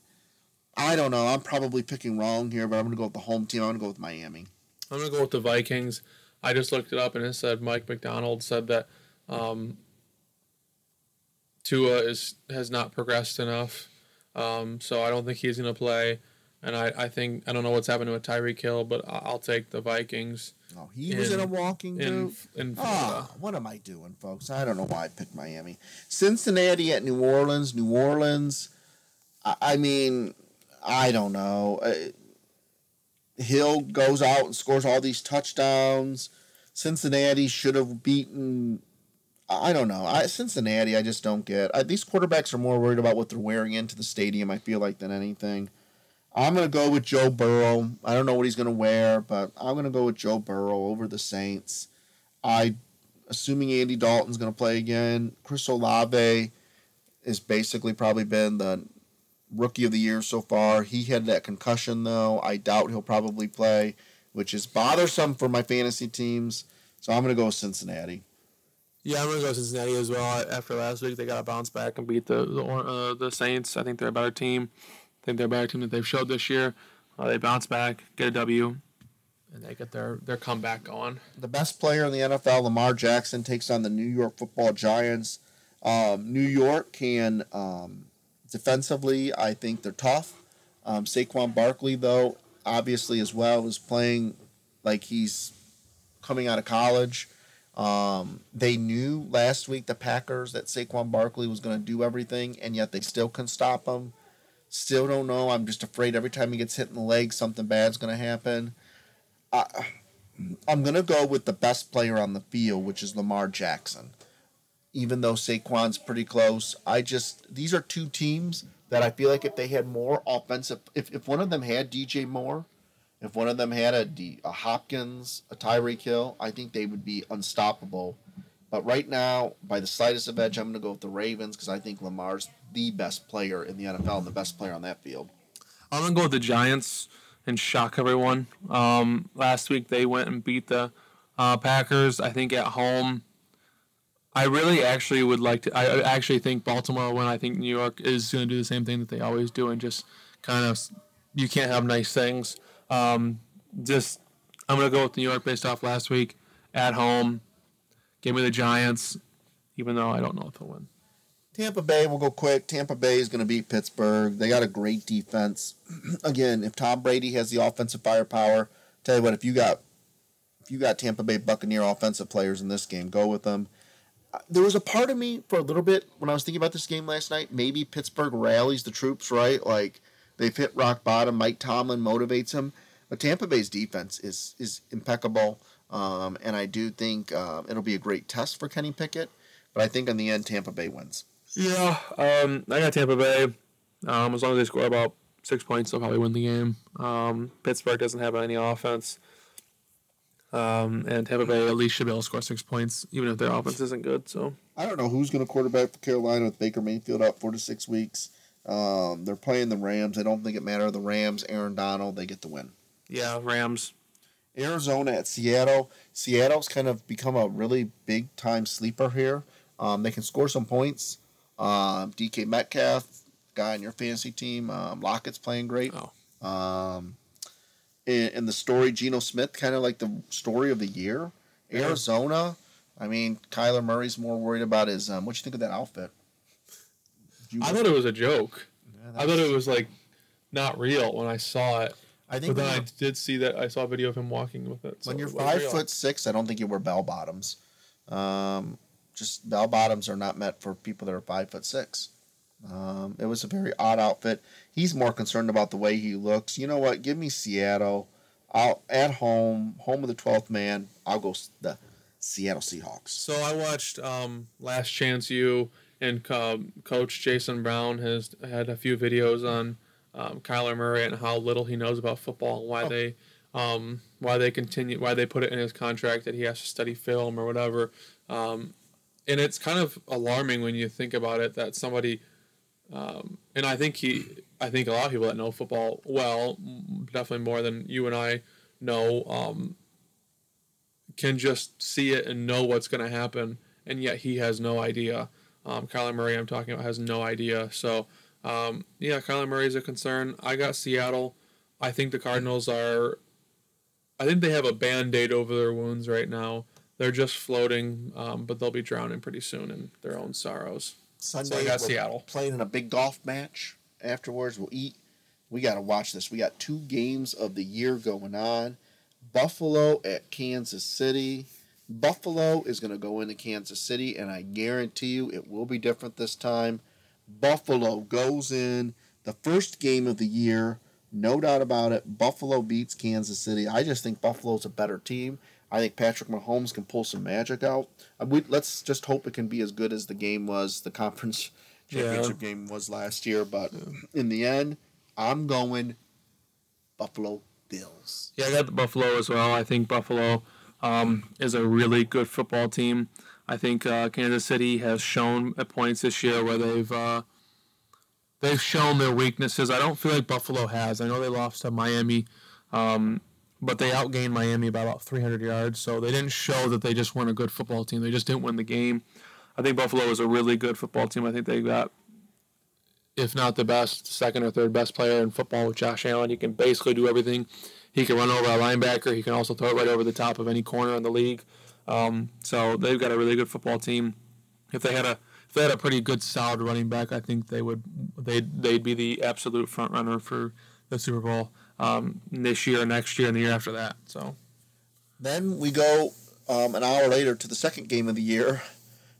I don't know. I'm probably picking wrong here, but I'm going to go with the home team. I'm going to go with Miami. I'm going to go with the Vikings. I just looked it up and it said Mike McDonald said that um, Tua is has not progressed enough. Um, so I don't think he's going to play. And I, I think I don't know what's happening with Tyreek Hill, but I'll take the Vikings. Oh, he in, was in a walking in, in oh, what am I doing, folks? I don't know why I picked Miami. Cincinnati at New Orleans. New Orleans. I, I mean, I don't know. Uh, Hill goes out and scores all these touchdowns. Cincinnati should have beaten. I don't know. I, Cincinnati, I just don't get. I, these quarterbacks are more worried about what they're wearing into the stadium. I feel like than anything. I'm going to go with Joe Burrow. I don't know what he's going to wear, but I'm going to go with Joe Burrow over the Saints. I, assuming Andy Dalton's going to play again. Chris Olave has basically probably been the rookie of the year so far. He had that concussion though. I doubt he'll probably play, which is bothersome for my fantasy teams. So I'm going to go with Cincinnati. Yeah, I'm gonna go Cincinnati as well. After last week, they got to bounce back and beat the the, uh, the Saints. I think they're a better team. I think they're a better team that they've showed this year. Uh, they bounce back, get a W, and they get their, their comeback going. The best player in the NFL, Lamar Jackson, takes on the New York Football Giants. Um, New York can um, defensively, I think they're tough. Um, Saquon Barkley, though, obviously as well, is playing like he's coming out of college. Um, they knew last week the Packers that Saquon Barkley was going to do everything, and yet they still couldn't stop him. Still don't know. I'm just afraid every time he gets hit in the leg, something bad's going to happen. I, I'm going to go with the best player on the field, which is Lamar Jackson. Even though Saquon's pretty close, I just these are two teams that I feel like if they had more offensive, if, if one of them had DJ Moore, if one of them had a, D, a Hopkins, a Tyreek Hill, I think they would be unstoppable. But right now, by the slightest of edge, I'm going to go with the Ravens because I think Lamar's the best player in the NFL and the best player on that field. I'm to go with the Giants and shock everyone. Um, last week they went and beat the uh, Packers. I think at home. I really actually would like to. I actually think Baltimore win. I think New York is going to do the same thing that they always do and just kind of. You can't have nice things. Um, just I'm to go with New York based off last week at home. Give me the Giants, even though I don't know if they'll win. Tampa Bay will go quick. Tampa Bay is going to beat Pittsburgh. They got a great defense. Again, if Tom Brady has the offensive firepower, tell you what, if you got if you got Tampa Bay Buccaneer offensive players in this game, go with them. Uh, there was a part of me for a little bit when I was thinking about this game last night. Maybe Pittsburgh rallies the troops, right? Like they've hit rock bottom. Mike Tomlin motivates them, but Tampa Bay's defense is is impeccable. Um, and I do think uh, it'll be a great test for Kenny Pickett. but I think in the end Tampa Bay wins. Yeah, um, I got Tampa Bay. Um, as long as they score about six points, they'll probably win the game. Um, Pittsburgh doesn't have any offense. Um, and Tampa Bay at least should be able to score six points, even if their offense isn't good. So I don't know who's going to quarterback for Carolina with Baker Mayfield out four to six weeks. Um, they're playing the Rams. I don't think it matters. The Rams, Aaron Donald, they get the win. yeah, Rams. Arizona at Seattle. Seattle's kind of become a really big time sleeper here. Um, they can score some points. Um, DK Metcalf, guy on your fantasy team. Um, Lockett's playing great. Oh. Um, in, in the story, Geno Smith, kind of like the story of the year. Yeah. Arizona. I mean, Kyler Murray's more worried about his. Um, what you think of that outfit? You- I thought it was a joke. Yeah, I thought it was like not real when I saw it. I But then I did see that I saw a video of him walking with it. so when you're it five real. foot six, I don't think you wear bell bottoms. Um, just bell bottoms are not meant for people that are five foot six. Um, it was a very odd outfit. He's more concerned about the way he looks. You know what? Give me Seattle. I'll at home, home of the twelfth man. I'll go the Seattle Seahawks. So I watched um, Last Chance U, and um, Coach Jason Brown has had a few videos on um, Kyler Murray and how little he knows about football and why Oh. they um, why they continue why they put it in his contract that he has to study film or whatever. Um, and it's kind of alarming when you think about it that somebody um, and I think he I think a lot of people that know football well, definitely more than you and I know, um, can just see it and know what's going to happen, and yet he has no idea. Um, Kyler Murray, I'm talking about, has no idea. So, um, yeah, Kyler Murray is a concern. I got Seattle. I think the Cardinals are. I think they have a band aid over their wounds right now. They're just floating, um, but they'll be drowning pretty soon in their own sorrows. Sunday, So I got we're Seattle. playing in a big golf match. Afterwards, we'll eat. We got to watch this. We got two games of the year going on. Buffalo at Kansas City. Buffalo is going to go into Kansas City, and I guarantee you it will be different this time. Buffalo goes in the first game of the year, no doubt about it. Buffalo beats Kansas City. I just think Buffalo's a better team. I think Patrick Mahomes can pull some magic out. Uh, We, let's just hope it can be as good as the game was, the conference Yeah. championship game was last year. But in the end, I'm going Buffalo Bills. Yeah, I got the Buffalo as well. I think Buffalo um, is a really good football team. I think uh, Kansas City has shown at points this year where they've uh, they've shown their weaknesses. I don't feel like Buffalo has. I know they lost to Miami, um, but they outgained Miami by about 300 yards. So they didn't show that they just weren't a good football team. They just didn't win the game. I think Buffalo is a really good football team. I think they got, if not the best, second or third best player in football with Josh Allen. He can basically do everything. He can run over a linebacker. He can also throw it right over the top of any corner in the league. Um, so they've got a really good football team. If they had a if they had a pretty good solid running back, I think they would they they'd be the absolute front runner for the Super Bowl um, this year, next year, and the year after that. So Then we go um, an hour later to the second game of the year,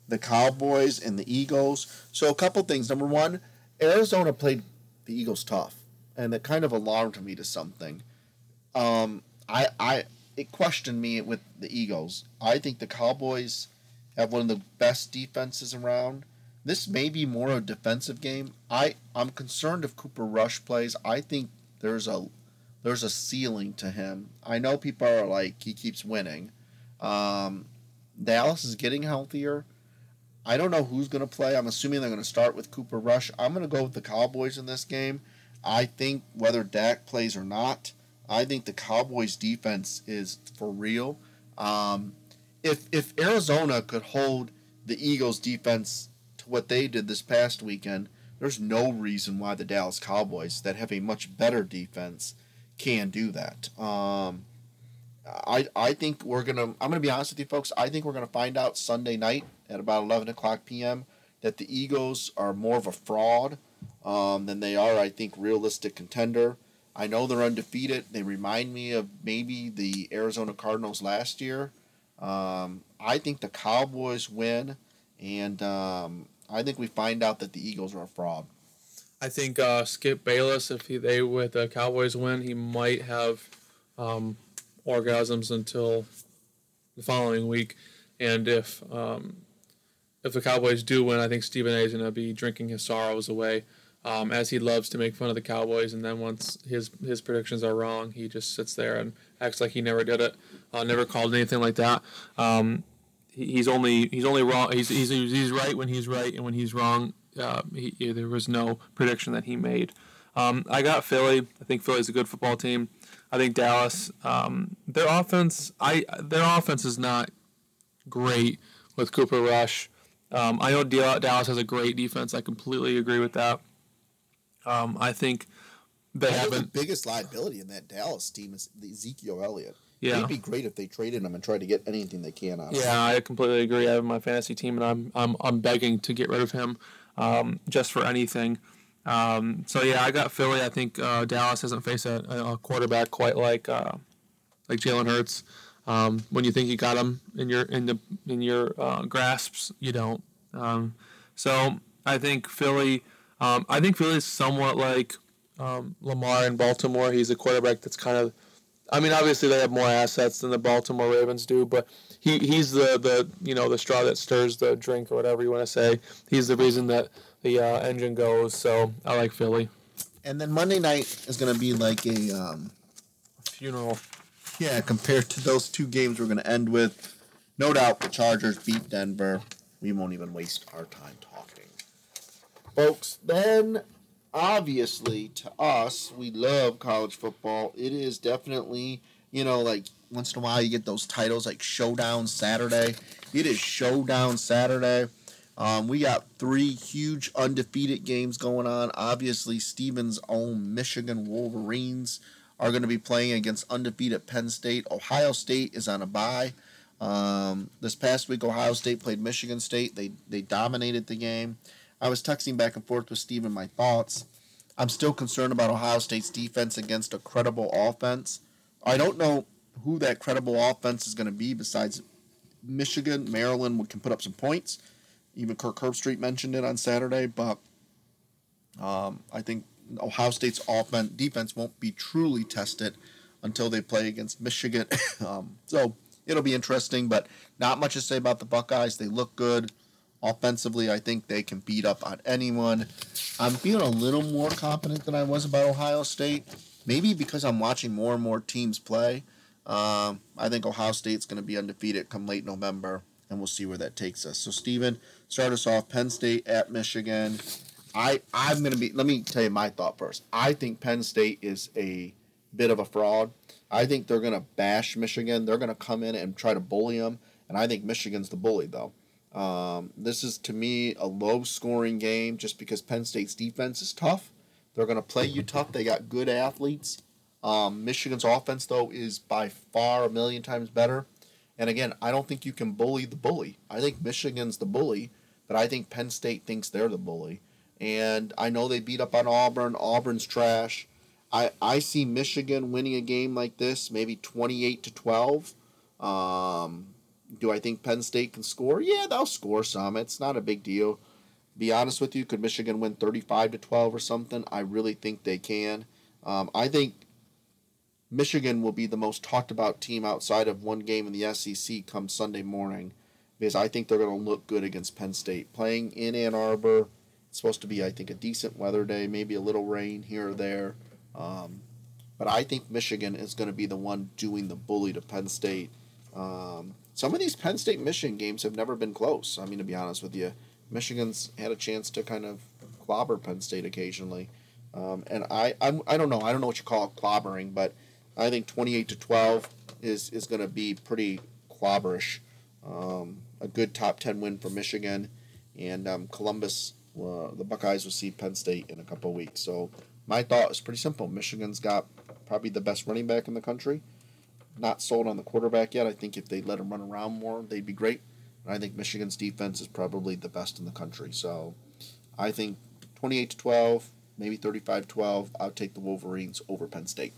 the Cowboys and the Eagles. So a couple things. Number one, Arizona played the Eagles tough, and it kind of alarmed me to something. Um, I I it questioned me with the Eagles. I think the Cowboys have one of the best defenses around. This may be more a defensive game. I I'm concerned if Cooper Rush plays. I think there's a there's a ceiling to him. I know people are like he keeps winning. Um, Dallas is getting healthier. I don't know who's going to play. I'm assuming they're going to start with Cooper Rush. I'm going to go with the Cowboys in this game. I think whether Dak plays or not, I think the Cowboys defense is for real. Um, if if Arizona could hold the Eagles defense to what they did this past weekend, there's no reason why the Dallas Cowboys that have a much better defense can do that. Um, I I think we're gonna. I'm gonna be honest with you, folks. I think we're gonna find out Sunday night at about 11 o'clock p.m. that the Eagles are more of a fraud um, than they are. I think realistic contender. I know they're undefeated. They remind me of maybe the Arizona Cardinals last year. Um, I think the Cowboys win, and um, I think we find out that the Eagles are a fraud. I think uh, Skip Bayless, if he, they with the Cowboys win, he might have um, orgasms until the following week, and if um, if the Cowboys do win, I think Stephen A. is going to be drinking his sorrows away, um, as he loves to make fun of the Cowboys. And then once his his predictions are wrong, he just sits there and acts like he never did it, uh, never called anything like that. Um, he, he's only he's only wrong. He's, he's he's right when he's right, and when he's wrong, uh, he, there was no prediction that he made. Um, I got Philly. I think Philly's a good football team. I think Dallas. Um, their offense, I their offense is not great with Cooper Rush. Um, I know Dallas has a great defense. I completely agree with that. Um, I think they I haven't. The biggest liability in that Dallas team is Ezekiel Elliott. Yeah. It'd be great if they traded him and tried to get anything they can out of him. Yeah, I completely agree. I have my fantasy team, and I'm I'm I'm begging to get rid of him, um, just for anything. Um, so yeah, I got Philly. I think uh, Dallas hasn't faced a, a quarterback quite like uh, like Jalen Hurts. Um, when you think you got him in your in the in your uh, grasps, you don't. Um, so I think Philly. Um, I think Philly is somewhat like um, Lamar in Baltimore. He's a quarterback that's kind of. I mean, obviously they have more assets than the Baltimore Ravens do, but he, he's the, the you know the straw that stirs the drink or whatever you want to say. He's the reason that the uh, engine goes. So I like Philly. And then Monday night is going to be like a um, funeral. Yeah, compared to those two games we're going to end with, no doubt the Chargers beat Denver. We won't even waste our time talking. Folks, then obviously to us, we love college football. It is definitely, you know, like once in a while you get those titles like Showdown Saturday. It is Showdown Saturday. Um, we got three huge undefeated games going on. Obviously, Steven's own Michigan Wolverines are going to be playing against undefeated Penn State. Ohio State is on a bye. Um, this past week, Ohio State played Michigan State. They they dominated the game. I was texting back and forth with Steven my thoughts. I'm still concerned about Ohio State's defense against a credible offense. I don't know who that credible offense is going to be besides Michigan. Maryland can put up some points. Even Kirk Herbstreit mentioned it on Saturday, but um, I think Ohio State's offense defense won't be truly tested until they play against Michigan. um, so it'll be interesting, but not much to say about the Buckeyes. They look good offensively. I think they can beat up on anyone. I'm feeling a little more confident than I was about Ohio State. Maybe because I'm watching more and more teams play. Um, I think Ohio State's going to be undefeated come late November, and we'll see where that takes us. So, Steven, start us off. Penn State at Michigan. I I'm going to be. Let me tell you my thought first. I think Penn State is a bit of a fraud. I think they're going to bash Michigan. They're going to come in and try to bully them, and I think Michigan's the bully though. Um, this is to me a low scoring game just because Penn State's defense is tough. They're going to play you tough. They got good athletes. Um, Michigan's offense, though, is by far a million times better. And again, I don't think you can bully the bully. I think Michigan's the bully, but I think Penn State thinks they're the bully. And I know they beat up on Auburn. Auburn's trash. I, I see Michigan winning a game like this, maybe 28 to 12. Um, do I think Penn State can score? Yeah, they'll score some. It's not a big deal. Be honest with you, could Michigan win 35 to 12 or something? I really think they can. Um, I think Michigan will be the most talked about team outside of one game in the SEC come Sunday morning because I think they're going to look good against Penn State. Playing in Ann Arbor, it's supposed to be, I think, a decent weather day, maybe a little rain here or there. Um, but I think Michigan is going to be the one doing the bully to Penn State. Um, some of these Penn State Michigan games have never been close. I mean, to be honest with you, Michigan's had a chance to kind of clobber Penn State occasionally. Um, and I, I'm, I don't know. I don't know what you call it clobbering, but I think 28 to 12 is, is going to be pretty clobberish. Um, a good top 10 win for Michigan. And um, Columbus, uh, the Buckeyes will see Penn State in a couple of weeks. So my thought is pretty simple. Michigan's got probably the best running back in the country. Not sold on the quarterback yet. I think if they let him run around more, they'd be great. And I think Michigan's defense is probably the best in the country. So I think 28 to 12, maybe 35 12. I'll take the Wolverines over Penn State.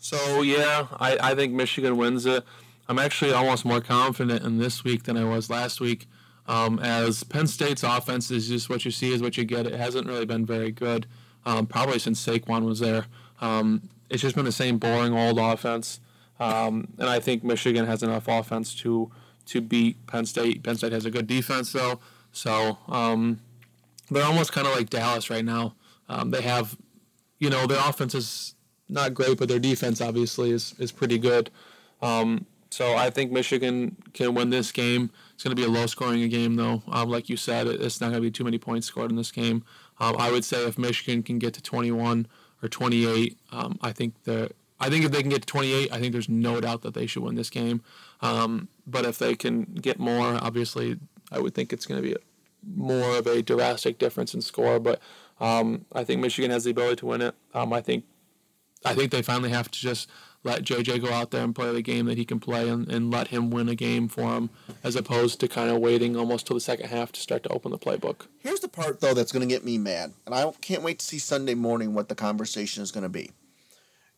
So yeah, I, I think Michigan wins it. I'm actually almost more confident in this week than I was last week. Um, as Penn State's offense is just what you see is what you get. It hasn't really been very good, um, probably since Saquon was there. Um, it's just been the same boring old offense, um, and I think Michigan has enough offense to to beat Penn State. Penn State has a good defense though, So um, they're almost kind of like Dallas right now. Um, they have, you know, their offense is not great, but their defense obviously is is pretty good. Um, so I think Michigan can win this game. It's going to be a low scoring game, though. Um, like you said, it's not going to be too many points scored in this game. Um, I would say if Michigan can get to 21 or 28, um, I think the I think if they can get to 28, I think there's no doubt that they should win this game. Um, but if they can get more, obviously, I would think it's going to be more of a drastic difference in score. But um, I think Michigan has the ability to win it. I think I think they finally have to just let JJ go out there and play the game that he can play and, and let him win a game for him as opposed to kind of waiting almost till the second half to start to open the playbook. Here's the part, though, that's going to get me mad. And I can't wait to see Sunday morning what the conversation is going to be.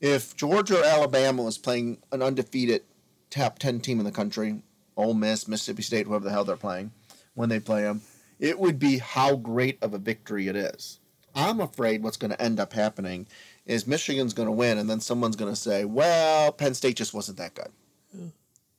If Georgia or Alabama was playing an undefeated top 10 team in the country, Ole Miss, Mississippi State, whoever the hell they're playing, when they play them, it would be how great of a victory it is. I'm afraid what's going to end up happening is Michigan's going to win, and then someone's going to say, "Well, Penn State just wasn't that good." Yeah.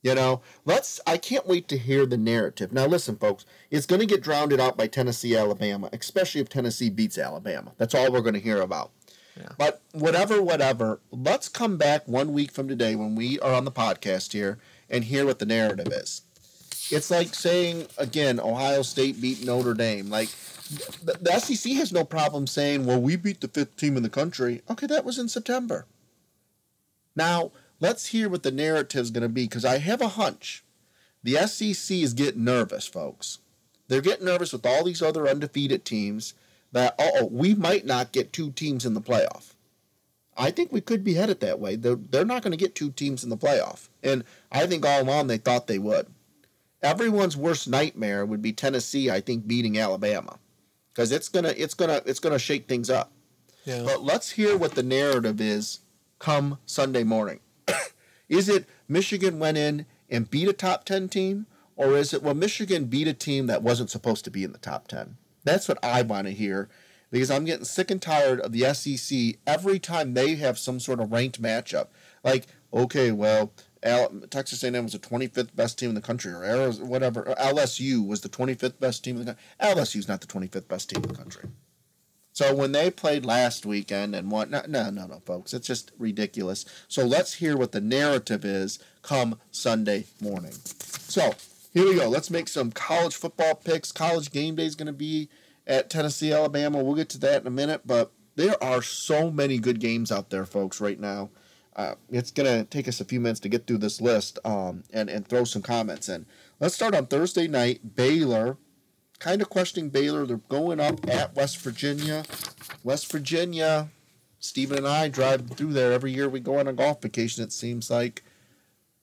You know, let's. I can't wait to hear the narrative. Now, listen, folks, it's going to get drowned out by Tennessee, Alabama, especially if Tennessee beats Alabama. That's all we're going to hear about. Yeah. But whatever, whatever. Let's come back one week from today when we are on the podcast here and hear what the narrative is. It's like saying again, Ohio State beat Notre Dame. Like the, the SEC has no problem saying, well, we beat the fifth team in the country. Okay, that was in September. Now, let's hear what the narrative is going to be because I have a hunch. The SEC is getting nervous, folks. They're getting nervous with all these other undefeated teams that, oh, we might not get two teams in the playoff. I think we could be headed that way. They're, they're not going to get two teams in the playoff. And I think all along they thought they would. Everyone's worst nightmare would be Tennessee, I think, beating Alabama because it's gonna it's gonna it's gonna shake things up. Yeah. But let's hear what the narrative is come Sunday morning. is it Michigan went in and beat a top ten team, or is it well Michigan beat a team that wasn't supposed to be in the top ten? That's what I want to hear because I'm getting sick and tired of the SEC every time they have some sort of ranked matchup. Like, okay, well, Texas A&M was the 25th best team in the country, or Arizona, whatever. Or LSU was the 25th best team in the country. LSU's not the 25th best team in the country. So when they played last weekend and what? No, no, no, no, folks. It's just ridiculous. So let's hear what the narrative is come Sunday morning. So here we go. Let's make some college football picks. College game day is going to be at Tennessee, Alabama. We'll get to that in a minute, but there are so many good games out there, folks, right now uh, it's going to take us a few minutes to get through this list um, and, and throw some comments in. Let's start on Thursday night. Baylor, kind of questioning Baylor. They're going up at West Virginia. West Virginia, Stephen and I drive through there every year we go on a golf vacation, it seems like.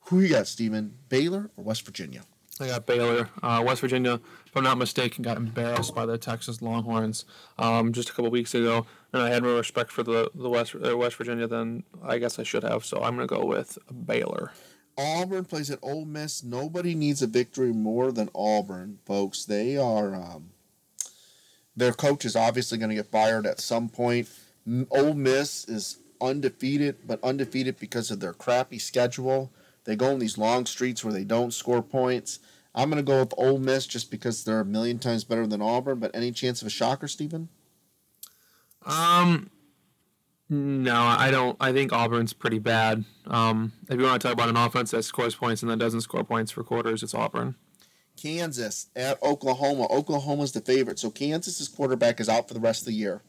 Who you got, Stephen? Baylor or West Virginia? I got Baylor. Uh, West Virginia, if I'm not mistaken, got embarrassed by the Texas Longhorns um, just a couple weeks ago, and I had more respect for the the West uh, West Virginia than I guess I should have. So I'm going to go with Baylor. Auburn plays at Ole Miss. Nobody needs a victory more than Auburn, folks. They are. Um, their coach is obviously going to get fired at some point. Ole Miss is undefeated, but undefeated because of their crappy schedule. They go on these long streets where they don't score points. I'm going to go with Ole Miss just because they're a million times better than Auburn. But any chance of a shocker, Stephen? Um, no, I don't. I think Auburn's pretty bad. Um, if you want to talk about an offense that scores points and then doesn't score points for quarters, it's Auburn. Kansas at Oklahoma. Oklahoma's the favorite, so Kansas's quarterback is out for the rest of the year.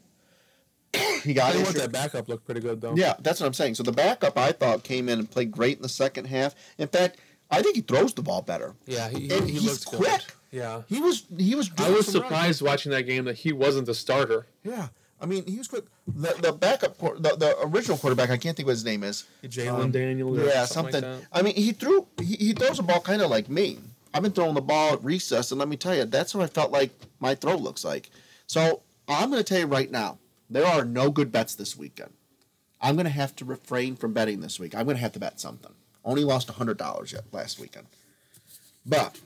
he got what that backup looked pretty good though. Yeah, that's what I'm saying. So the backup I thought came in and played great in the second half. In fact, I think he throws the ball better. Yeah, he, he, he he's quick. Good. Yeah, he was he was. I was surprised watching that game that he wasn't the starter. Yeah, I mean he was quick. The the backup the, the original quarterback I can't think what his name is. Jalen um, Daniel. Yeah, something. something. Like I mean he threw he, he throws the ball kind of like me. I've been throwing the ball at recess, and let me tell you, that's what I felt like my throw looks like. So I'm going to tell you right now, there are no good bets this weekend. I'm going to have to refrain from betting this week. I'm going to have to bet something. Only lost $100 yet last weekend. But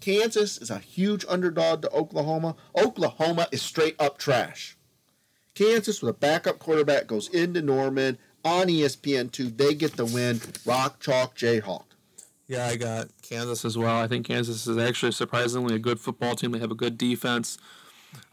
Kansas is a huge underdog to Oklahoma. Oklahoma is straight up trash. Kansas with a backup quarterback goes into Norman on ESPN2. They get the win. Rock Chalk Jayhawk. Yeah, I got Kansas as well. I think Kansas is actually surprisingly a good football team. They have a good defense.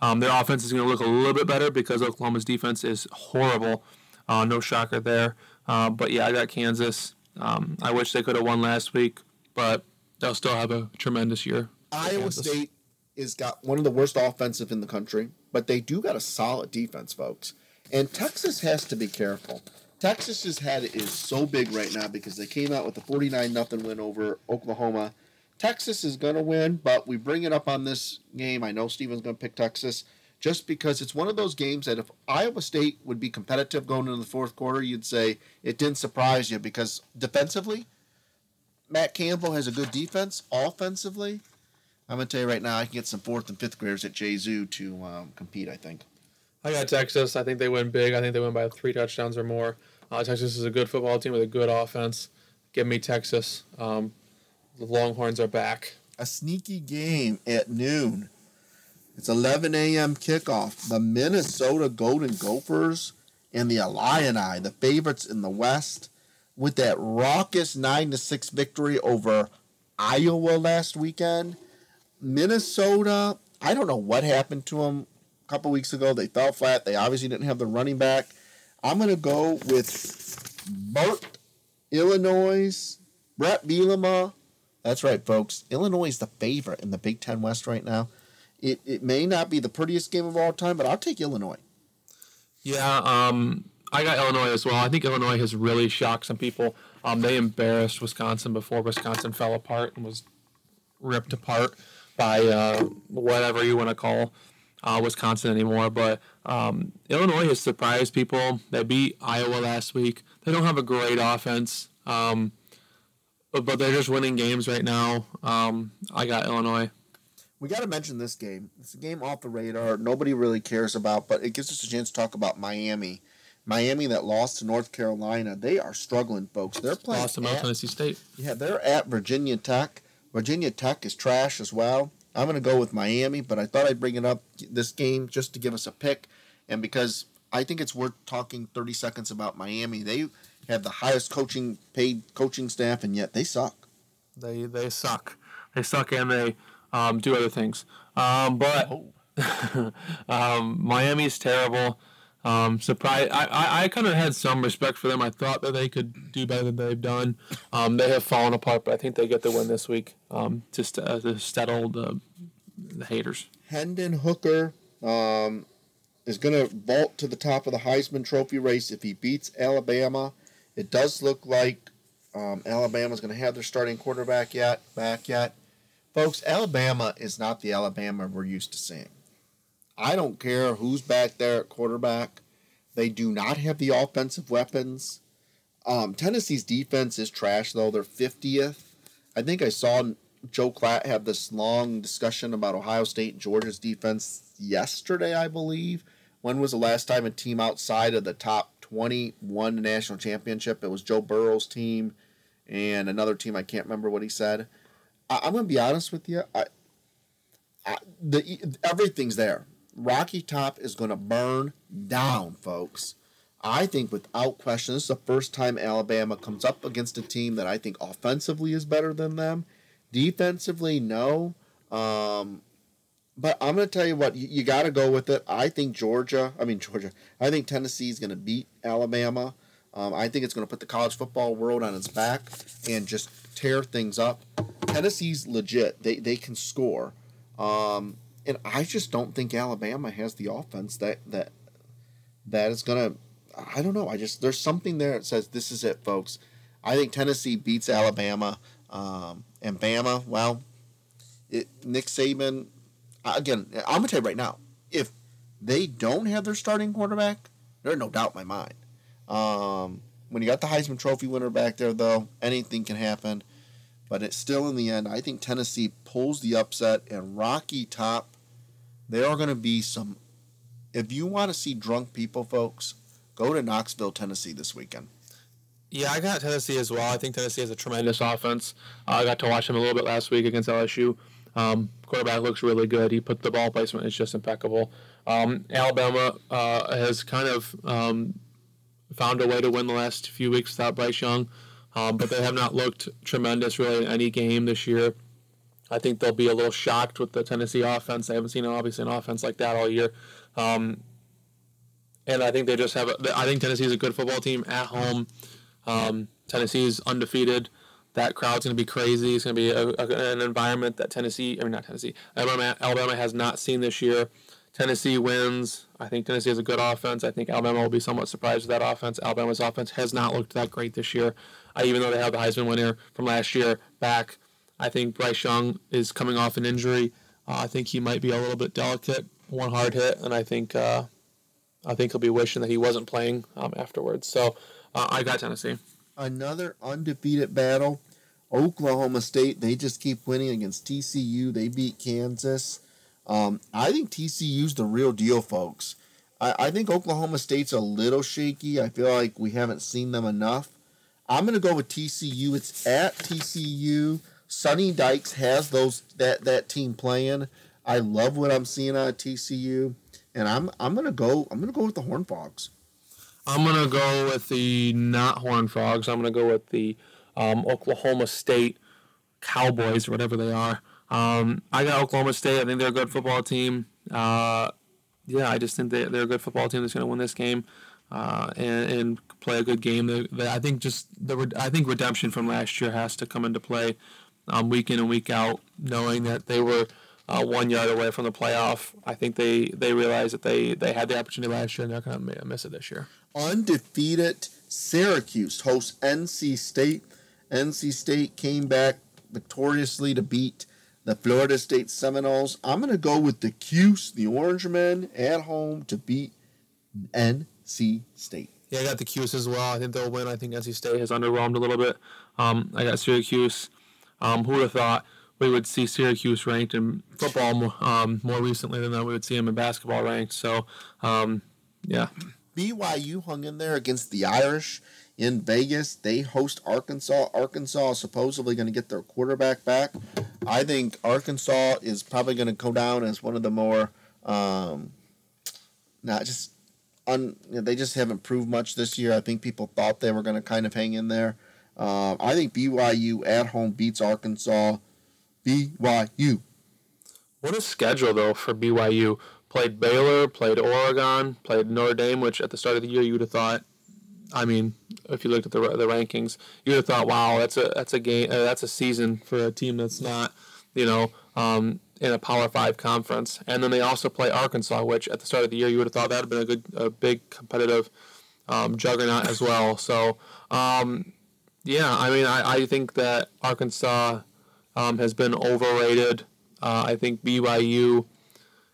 Um, their offense is going to look a little bit better because Oklahoma's defense is horrible. Uh, no shocker there. Uh, but yeah, I got Kansas. Um, I wish they could have won last week, but they'll still have a tremendous year. Iowa. State is got one of the worst offensive in the country, but they do got a solid defense, folks. And Texas has to be careful. Texas's head is so big right now because they came out with a 49 nothing win over Oklahoma. Texas is going to win, but we bring it up on this game. I know Steven's going to pick Texas just because it's one of those games that if Iowa State would be competitive going into the fourth quarter, you'd say it didn't surprise you because defensively, Matt Campbell has a good defense. Offensively, I'm going to tell you right now, I can get some fourth and fifth graders at Jay-Zoo to um, compete, I think. I got Texas. I think they win big. I think they win by three touchdowns or more. Uh, Texas is a good football team with a good offense. Give me Texas. Um, the Longhorns are back. a sneaky game at noon. It's 11 a.m. kickoff. The Minnesota Golden Gophers and the Illini, the favorites in the West, with that raucous 9 to 6 victory over Iowa last weekend. Minnesota, I don't know what happened to them a couple weeks ago. They fell flat. They obviously didn't have the running back. I'm going to go with Burt, Illinois, Bret Bielema, that's right, folks. Illinois is the favorite in the Big Ten West right now. It, it may not be the prettiest game of all time, but I'll take Illinois. Yeah, um, I got Illinois as well. I think Illinois has really shocked some people. Um, they embarrassed Wisconsin before Wisconsin fell apart and was ripped apart by uh, whatever you want to call uh, Wisconsin anymore. But um, Illinois has surprised people. They beat Iowa last week. They don't have a great offense, um, but, but they're just winning games right now. Um, I got Illinois. We got to mention this game. It's a game off the radar. Nobody really cares about, but it gives us a chance to talk about Miami. Miami that lost to North Carolina. They are struggling, folks. They're playing. Lost to Middle Tennessee State. Yeah, they're at Virginia Tech. Virginia Tech is trash as well. I'm going to go with Miami, but I thought I'd bring it up this game just to give us a pick, and because I think it's worth talking 30 seconds about Miami. They have the highest coaching paid coaching staff, and yet they suck. They they suck. They suck and they um, do other things. Um, but um, Miami's terrible. Um, surprise! I, I, I kind of had some respect for them. I thought that they could do better than they've done. Um, they have fallen apart, but I think they get the win this week. Um, just uh, to settle the, the haters. Hendon Hooker um, is going to vault to the top of the Heisman Trophy race if he beats Alabama. It does look like um, Alabama's going to have their starting quarterback yet back yet. Folks, Alabama is not the Alabama we're used to seeing. I don't care who's back there at quarterback. They do not have the offensive weapons. Um, Tennessee's defense is trash, though. They're 50th. I think I saw Joel Klatt have this long discussion about Ohio State and Georgia's defense yesterday, I believe. When was the last time a team outside of the top 20 won the national championship? It was Joe Burrow's team and another team. I can't remember what he said. I, I'm going to be honest with you. I, I, the everything's there. Rocky Top is to burn down, folks. I think without question, this is the first time Alabama comes up against a team that I think offensively is better than them. Defensively, no. Um, but I'm going to tell you what, you, you got to go with it. I think Georgia, I mean, Georgia, I think Tennessee is going to beat Alabama. Um, I think it's going to put the college football world on its back and just tear things up. Tennessee's legit. They, they can score. Um, and I just don't think Alabama has the offense that that that is gonna. I don't know. I just there's something there that says this is it, folks. I think Tennessee beats Alabama, um, and Bama. Well, it, Nick Saban. Again, I'm gonna tell you right now, if they don't have their starting quarterback, there's no doubt in my mind. Um, when you got the Heisman Trophy winner back there, though, anything can happen. But it's still in the end, I think Tennessee pulls the upset and Rocky Top. There are going to be some. If you want to see drunk people, folks, go to Knoxville, Tennessee this weekend. Yeah, I got Tennessee as well. I think Tennessee has a tremendous offense. Uh, I got to watch him a little bit last week against LSU. Um, quarterback looks really good. He put the ball placement is just impeccable. Um, Alabama uh, has kind of um, found a way to win the last few weeks without Bryce Young. Um, but they have not looked tremendous really in any game this year. I think they'll be a little shocked with the Tennessee offense. They haven't seen obviously an offense like that all year. Um, and I think they just have. A, I think Tennessee is a good football team at home. Um, Tennessee is undefeated. That crowd's going to be crazy. It's going to be a, a, an environment that Tennessee, I mean not Tennessee, Alabama, Alabama has not seen this year. Tennessee wins. I think Tennessee has a good offense. I think Alabama will be somewhat surprised with that offense. Alabama's offense has not looked that great this year, uh, even though they have the Heisman winner from last year back. I think Bryce Young is coming off an injury. Uh, I think he might be a little bit delicate, one hard hit, and I think uh, I think he'll be wishing that he wasn't playing um, afterwards. So uh, I got Tennessee. Another undefeated battle. Oklahoma State, they just keep winning against TCU. They beat Kansas. Um, I think TCU's the real deal, folks. I, I think Oklahoma State's a little shaky. I feel like we haven't seen them enough. I'm going to go with TCU. It's at TCU. Sonny Dykes has those that that team playing. I love what I'm seeing out of TCU, and I'm I'm gonna go I'm gonna go with the Horn Frogs. I'm gonna go with the not Horn Frogs. I'm gonna go with the um, Oklahoma State Cowboys, or whatever they are. Um, I got Oklahoma State. I think they're a good football team. Uh, yeah, I just think they, they're a good football team that's going to win this game uh, and, and play a good game. They, I think just the I think redemption from last year has to come into play um, week in and week out, knowing that they were uh, one yard away from the playoff. I think they, they realized that they, they had the opportunity last year and they're going to miss it this year. Undefeated Syracuse hosts NC State. NC State came back victoriously to beat the Florida State Seminoles. I'm going to go with the Cuse, the Orange Men, at home to beat NC State. Yeah, I got the Cuse as well. I think they'll win. I think NC State has underwhelmed a little bit. Um, I got Syracuse. Um, who would have thought we would see Syracuse ranked in football more, um, more recently than that we would see them in basketball ranked? So, um, yeah. BYU hung in there against the Irish in Vegas. They host Arkansas. Arkansas is supposedly going to get their quarterback back. I think Arkansas is probably going to go down as one of the more, um, not just, un, they just haven't proved much this year. I think people thought they were going to kind of hang in there. Uh, I think BYU at home beats Arkansas. BYU. What a schedule though for BYU. Played Baylor, played Oregon, played Notre Dame, which at the start of the year you would have thought. I mean, if you looked at the the rankings, you would have thought, "Wow, that's a that's a game, uh, that's a season for a team that's not, you know, um, in a Power Five conference." And then they also play Arkansas, which at the start of the year you would have thought that would have been a good, a big competitive um, juggernaut as well. So, um, yeah, I mean, I, I think that Arkansas um, has been overrated. Uh, I think BYU,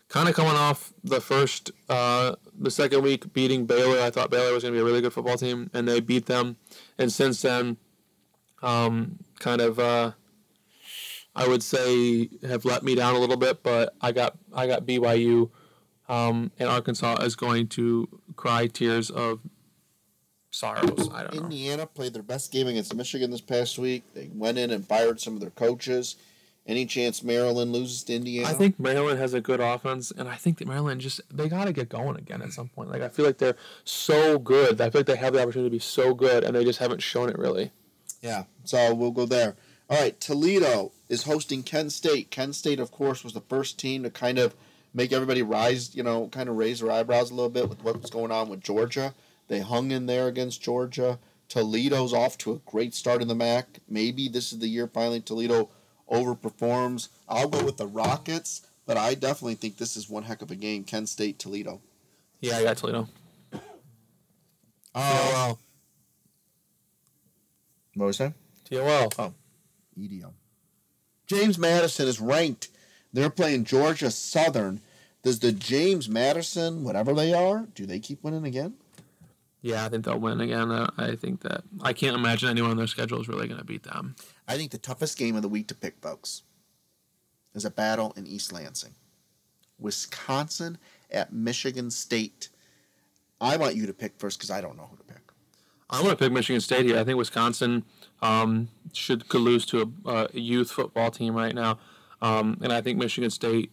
kind of coming off the first, uh, the second week beating Baylor. I thought Baylor was going to be a really good football team, and they beat them. And since then, um, kind of, uh, I would say, have let me down a little bit. But I got I got BYU, um, and Arkansas is going to cry tears of sorrows. I don't know. Indiana played their best game against Michigan this past week. They went in and fired some of their coaches. Any chance Maryland loses to Indiana? I think Maryland has a good offense, and I think that Maryland just they got to get going again at some point. Like I feel like they're so good. I feel like they have the opportunity to be so good, and they just haven't shown it really. Yeah, so we'll go there. All right, Toledo is hosting Kent State. Kent State, of course, was the first team to kind of make everybody rise, you know, kind of raise their eyebrows a little bit with what was going on with Georgia. They hung in there against Georgia. Toledo's off to a great start in the MAC. Maybe this is the year finally Toledo overperforms. I'll go with the Rockets, but I definitely think this is one heck of a game. Kent State, Toledo. Yeah, I got Toledo. Oh, what was that? TOL. Oh, James Madison is ranked. They're playing Georgia Southern. Does the James Madison, whatever they are, do they keep winning again? Yeah, I think they'll win again. I think that I can't imagine anyone on their schedule is really going to beat them. I think the toughest game of the week to pick, folks, is a battle in East Lansing. Wisconsin at Michigan State. I want you to pick first because I don't know who to pick. I'm going to pick Michigan State here. I think Wisconsin um, should could lose to a, youth football team right now, um, and I think Michigan State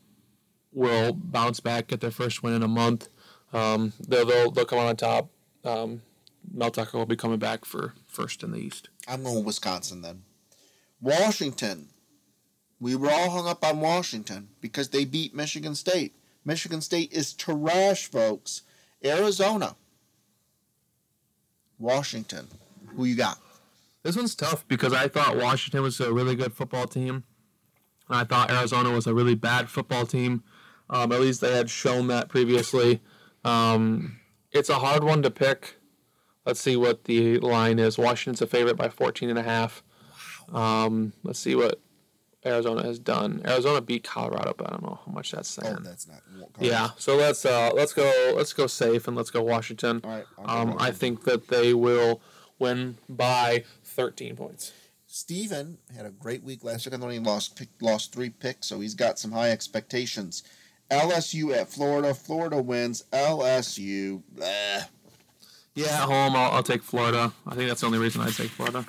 will bounce back, get their first win in a month. Um, they'll, they'll they'll come on top. Um, Mel Tucker will be coming back for first in the East. I'm going Wisconsin then. Washington. We were all hung up on Washington because they beat Michigan State. Michigan State is trash, folks. Arizona. Washington. Who you got? This one's tough because I thought Washington was a really good football team. And I thought Arizona was a really bad football team. Um, at least they had shown that previously. Um, it's a hard one to pick. Let's see what the line is. Washington's a favorite by 14 and a half. Um, let's see what Arizona has done. Arizona beat Colorado, but I don't know how much that's saying. Oh, that's not. yeah, so let's uh, let's go let's go safe and let's go Washington. All right. Go Um, I think that they will win by 13 points. Steven had a great week last week. I know he lost pick, lost three picks, so he's got some high expectations. LSU at Florida. Florida wins. LSU. bleh. Yeah, at home, I'll, I'll take Florida. I think that's the only reason I take Florida.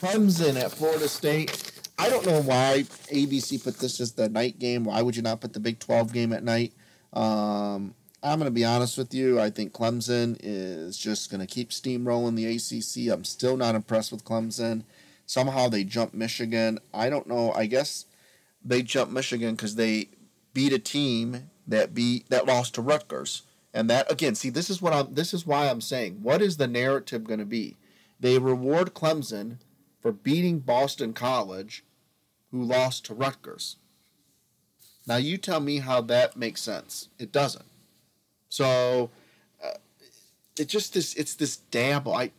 Clemson at Florida State. I don't know why ABC put this as the night game. Why would you not put the Big 12 game at night? Um, I'm going to be honest with you. I think Clemson is just going to keep steamrolling the ACC. I'm still not impressed with Clemson. Somehow they jumped Michigan. I don't know. I guess they jumped Michigan because they beat a team that beat that lost to Rutgers. And that again, see, this is what I'm. This is why I'm saying, what is the narrative going to be? They reward Clemson for beating Boston College, who lost to Rutgers. Now you tell me how that makes sense. It doesn't. So, uh, it just this. It's this dabble. I,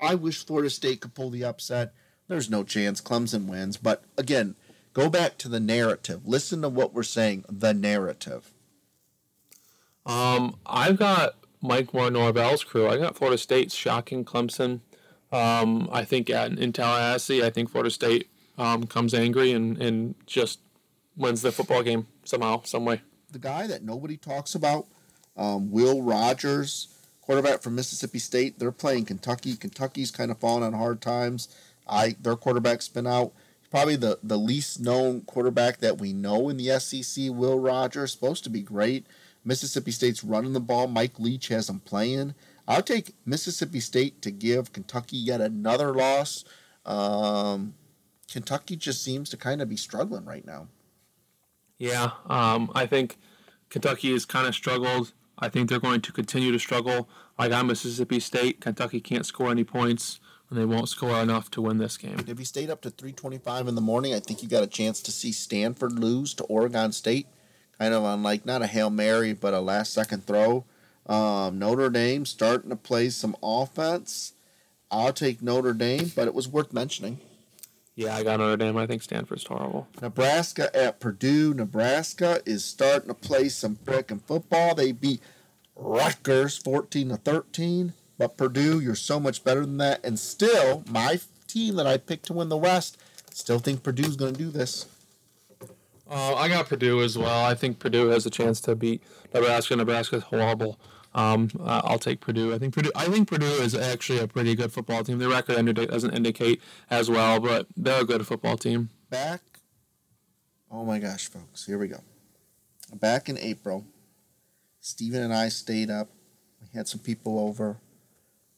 I wish Florida State could pull the upset. There's no chance Clemson wins. But again, go back to the narrative. Listen to what we're saying. The narrative. Um, I've got Mike Norvell's crew. I got Florida State shocking Clemson. Um, I think at, in Tallahassee, I think Florida State um, comes angry and, and just wins the football game somehow, some way. The guy that nobody talks about, um, Will Rogers, quarterback from Mississippi State. They're playing Kentucky. Kentucky's kind of fallen on hard times. I their quarterback's been out. Probably the, the least known quarterback that we know in the SEC, Will Rogers, supposed to be great. Mississippi State's running the ball. Mike Leach has them playing. I'll take Mississippi State to give Kentucky yet another loss. Um, Kentucky just seems to kind of be struggling right now. Yeah, um, I think Kentucky has kind of struggled. I think they're going to continue to struggle. Like on Mississippi State, Kentucky can't score any points, and they won't score enough to win this game. If you stayed up to 325 in the morning, I think you got a chance to see Stanford lose to Oregon State. Kind of on like not a Hail Mary, but a last second throw. Um, Notre Dame starting to play some offense. I'll take Notre Dame, but it was worth mentioning. Yeah, I got Notre Dame. I think Stanford's horrible. Nebraska at Purdue. Nebraska is starting to play some frickin' football. They beat Rutgers 14 to 13. But Purdue, you're so much better than that. And still, my team that I picked to win the West, still think Purdue's going to do this. Uh, I got Purdue as well. I think Purdue has a chance to beat Nebraska. Nebraska's horrible. Um, I'll take Purdue. I think Purdue. I think Purdue is actually a pretty good football team. Their record doesn't indicate as well, but they're a good football team. back. Oh my gosh, folks, here we go. Back in April, Stephen and I stayed up. We had some people over.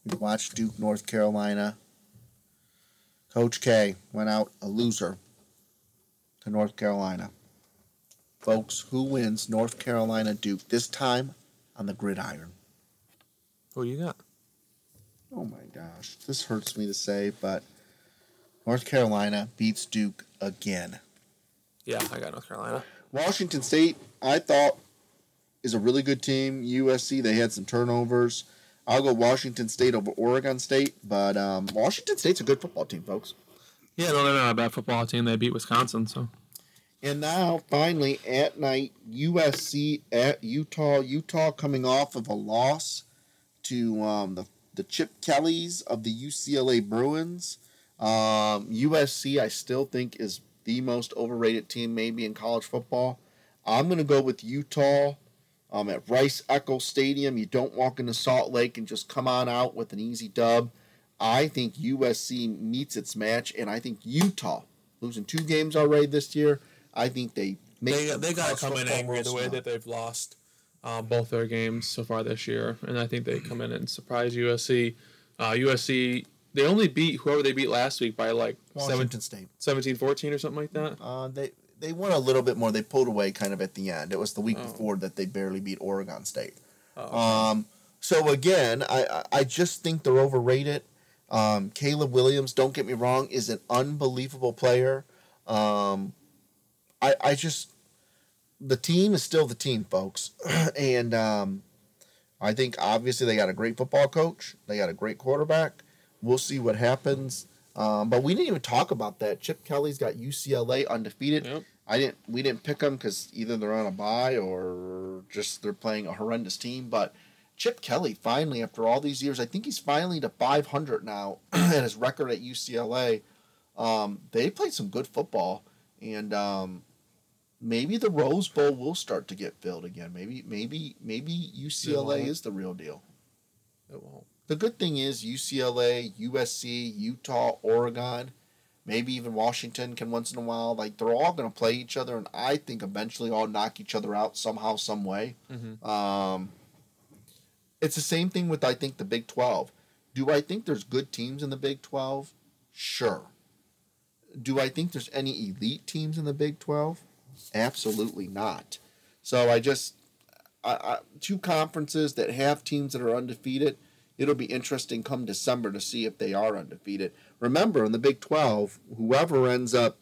We watched Duke, North Carolina. Coach K went out a loser to North Carolina. Folks, who wins North Carolina Duke this time on the gridiron? Who you got? Oh my gosh, this hurts me to say, but North Carolina beats Duke again. Yeah, I got North Carolina. Washington State, I thought, is a really good team. USC, they had some turnovers. I'll go Washington State over Oregon State, but um, Washington State's a good football team, folks. Yeah, no, they're not a bad football team. They beat Wisconsin, so And now, finally, at night, USC at Utah. Utah coming off of a loss to um, the, the Chip Kellys of the UCLA Bruins. Um, USC, I still think, is the most overrated team maybe in college football. I'm going to go with Utah um, at Rice-Eccles Stadium. You don't walk into Salt Lake and just come on out with an easy dub. I think USC meets its match, and I think Utah, losing two games already this year, I think they make they they got to come in angry the way that they've lost. uh, both their games so far this year, and I think they come in and surprise USC. Uh, USC they only beat whoever they beat last week by like Washington State. 17 14 or something like that. Uh, they they won a little bit more. They pulled away kind of at the end. It was the week Oh. before that they barely beat Oregon State. Oh, okay. Um, so again, I I- I just think they're overrated. Um, Caleb Williams, don't get me wrong, is an unbelievable player. Um, I I just the team is still the team, folks, and um, I think obviously they got a great football coach. They got a great quarterback. We'll see what happens. Um, but we didn't even talk about that. Chip Kelly's got UCLA undefeated. Yep. I didn't. We didn't pick them because either they're on a bye or just they're playing a horrendous team. But Chip Kelly finally, after all these years, I think he's finally to 500 now, and his record at UCLA. Um, they played some good football, and um, maybe the Rose Bowl will start to get filled again. Maybe, maybe, maybe UCLA is the real deal. It won't. The good thing is UCLA, USC, Utah, Oregon, maybe even Washington can once in a while. Like they're all going to play each other, and I think eventually all knock each other out somehow, some way. Mhm. Um, it's the same thing with I think the Big Twelve. Do I think there's good teams in the Big Twelve? Sure. Do I think there's any elite teams in the Big Twelve? Absolutely not. So I just I, I, two conferences that have teams that are undefeated. It'll be interesting come December to see if they are undefeated. Remember, in the Big 12, whoever ends up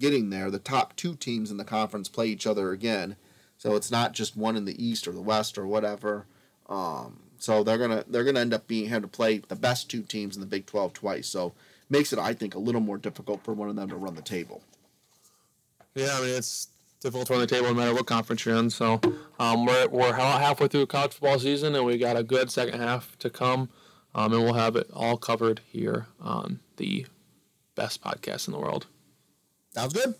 getting there, the top two teams in the conference play each other again. So it's not just one in the East or the West or whatever. Um, so they're gonna they're gonna end up being have to play the best two teams in the Big 12 twice. So makes it, I think, a little more difficult for one of them to run the table. Yeah, I mean it's difficult to run the table no matter what conference you're in. So um, we're we're halfway through college football season, and we got a good second half to come, um, and we'll have it all covered here on the best podcast in the world. Sounds good.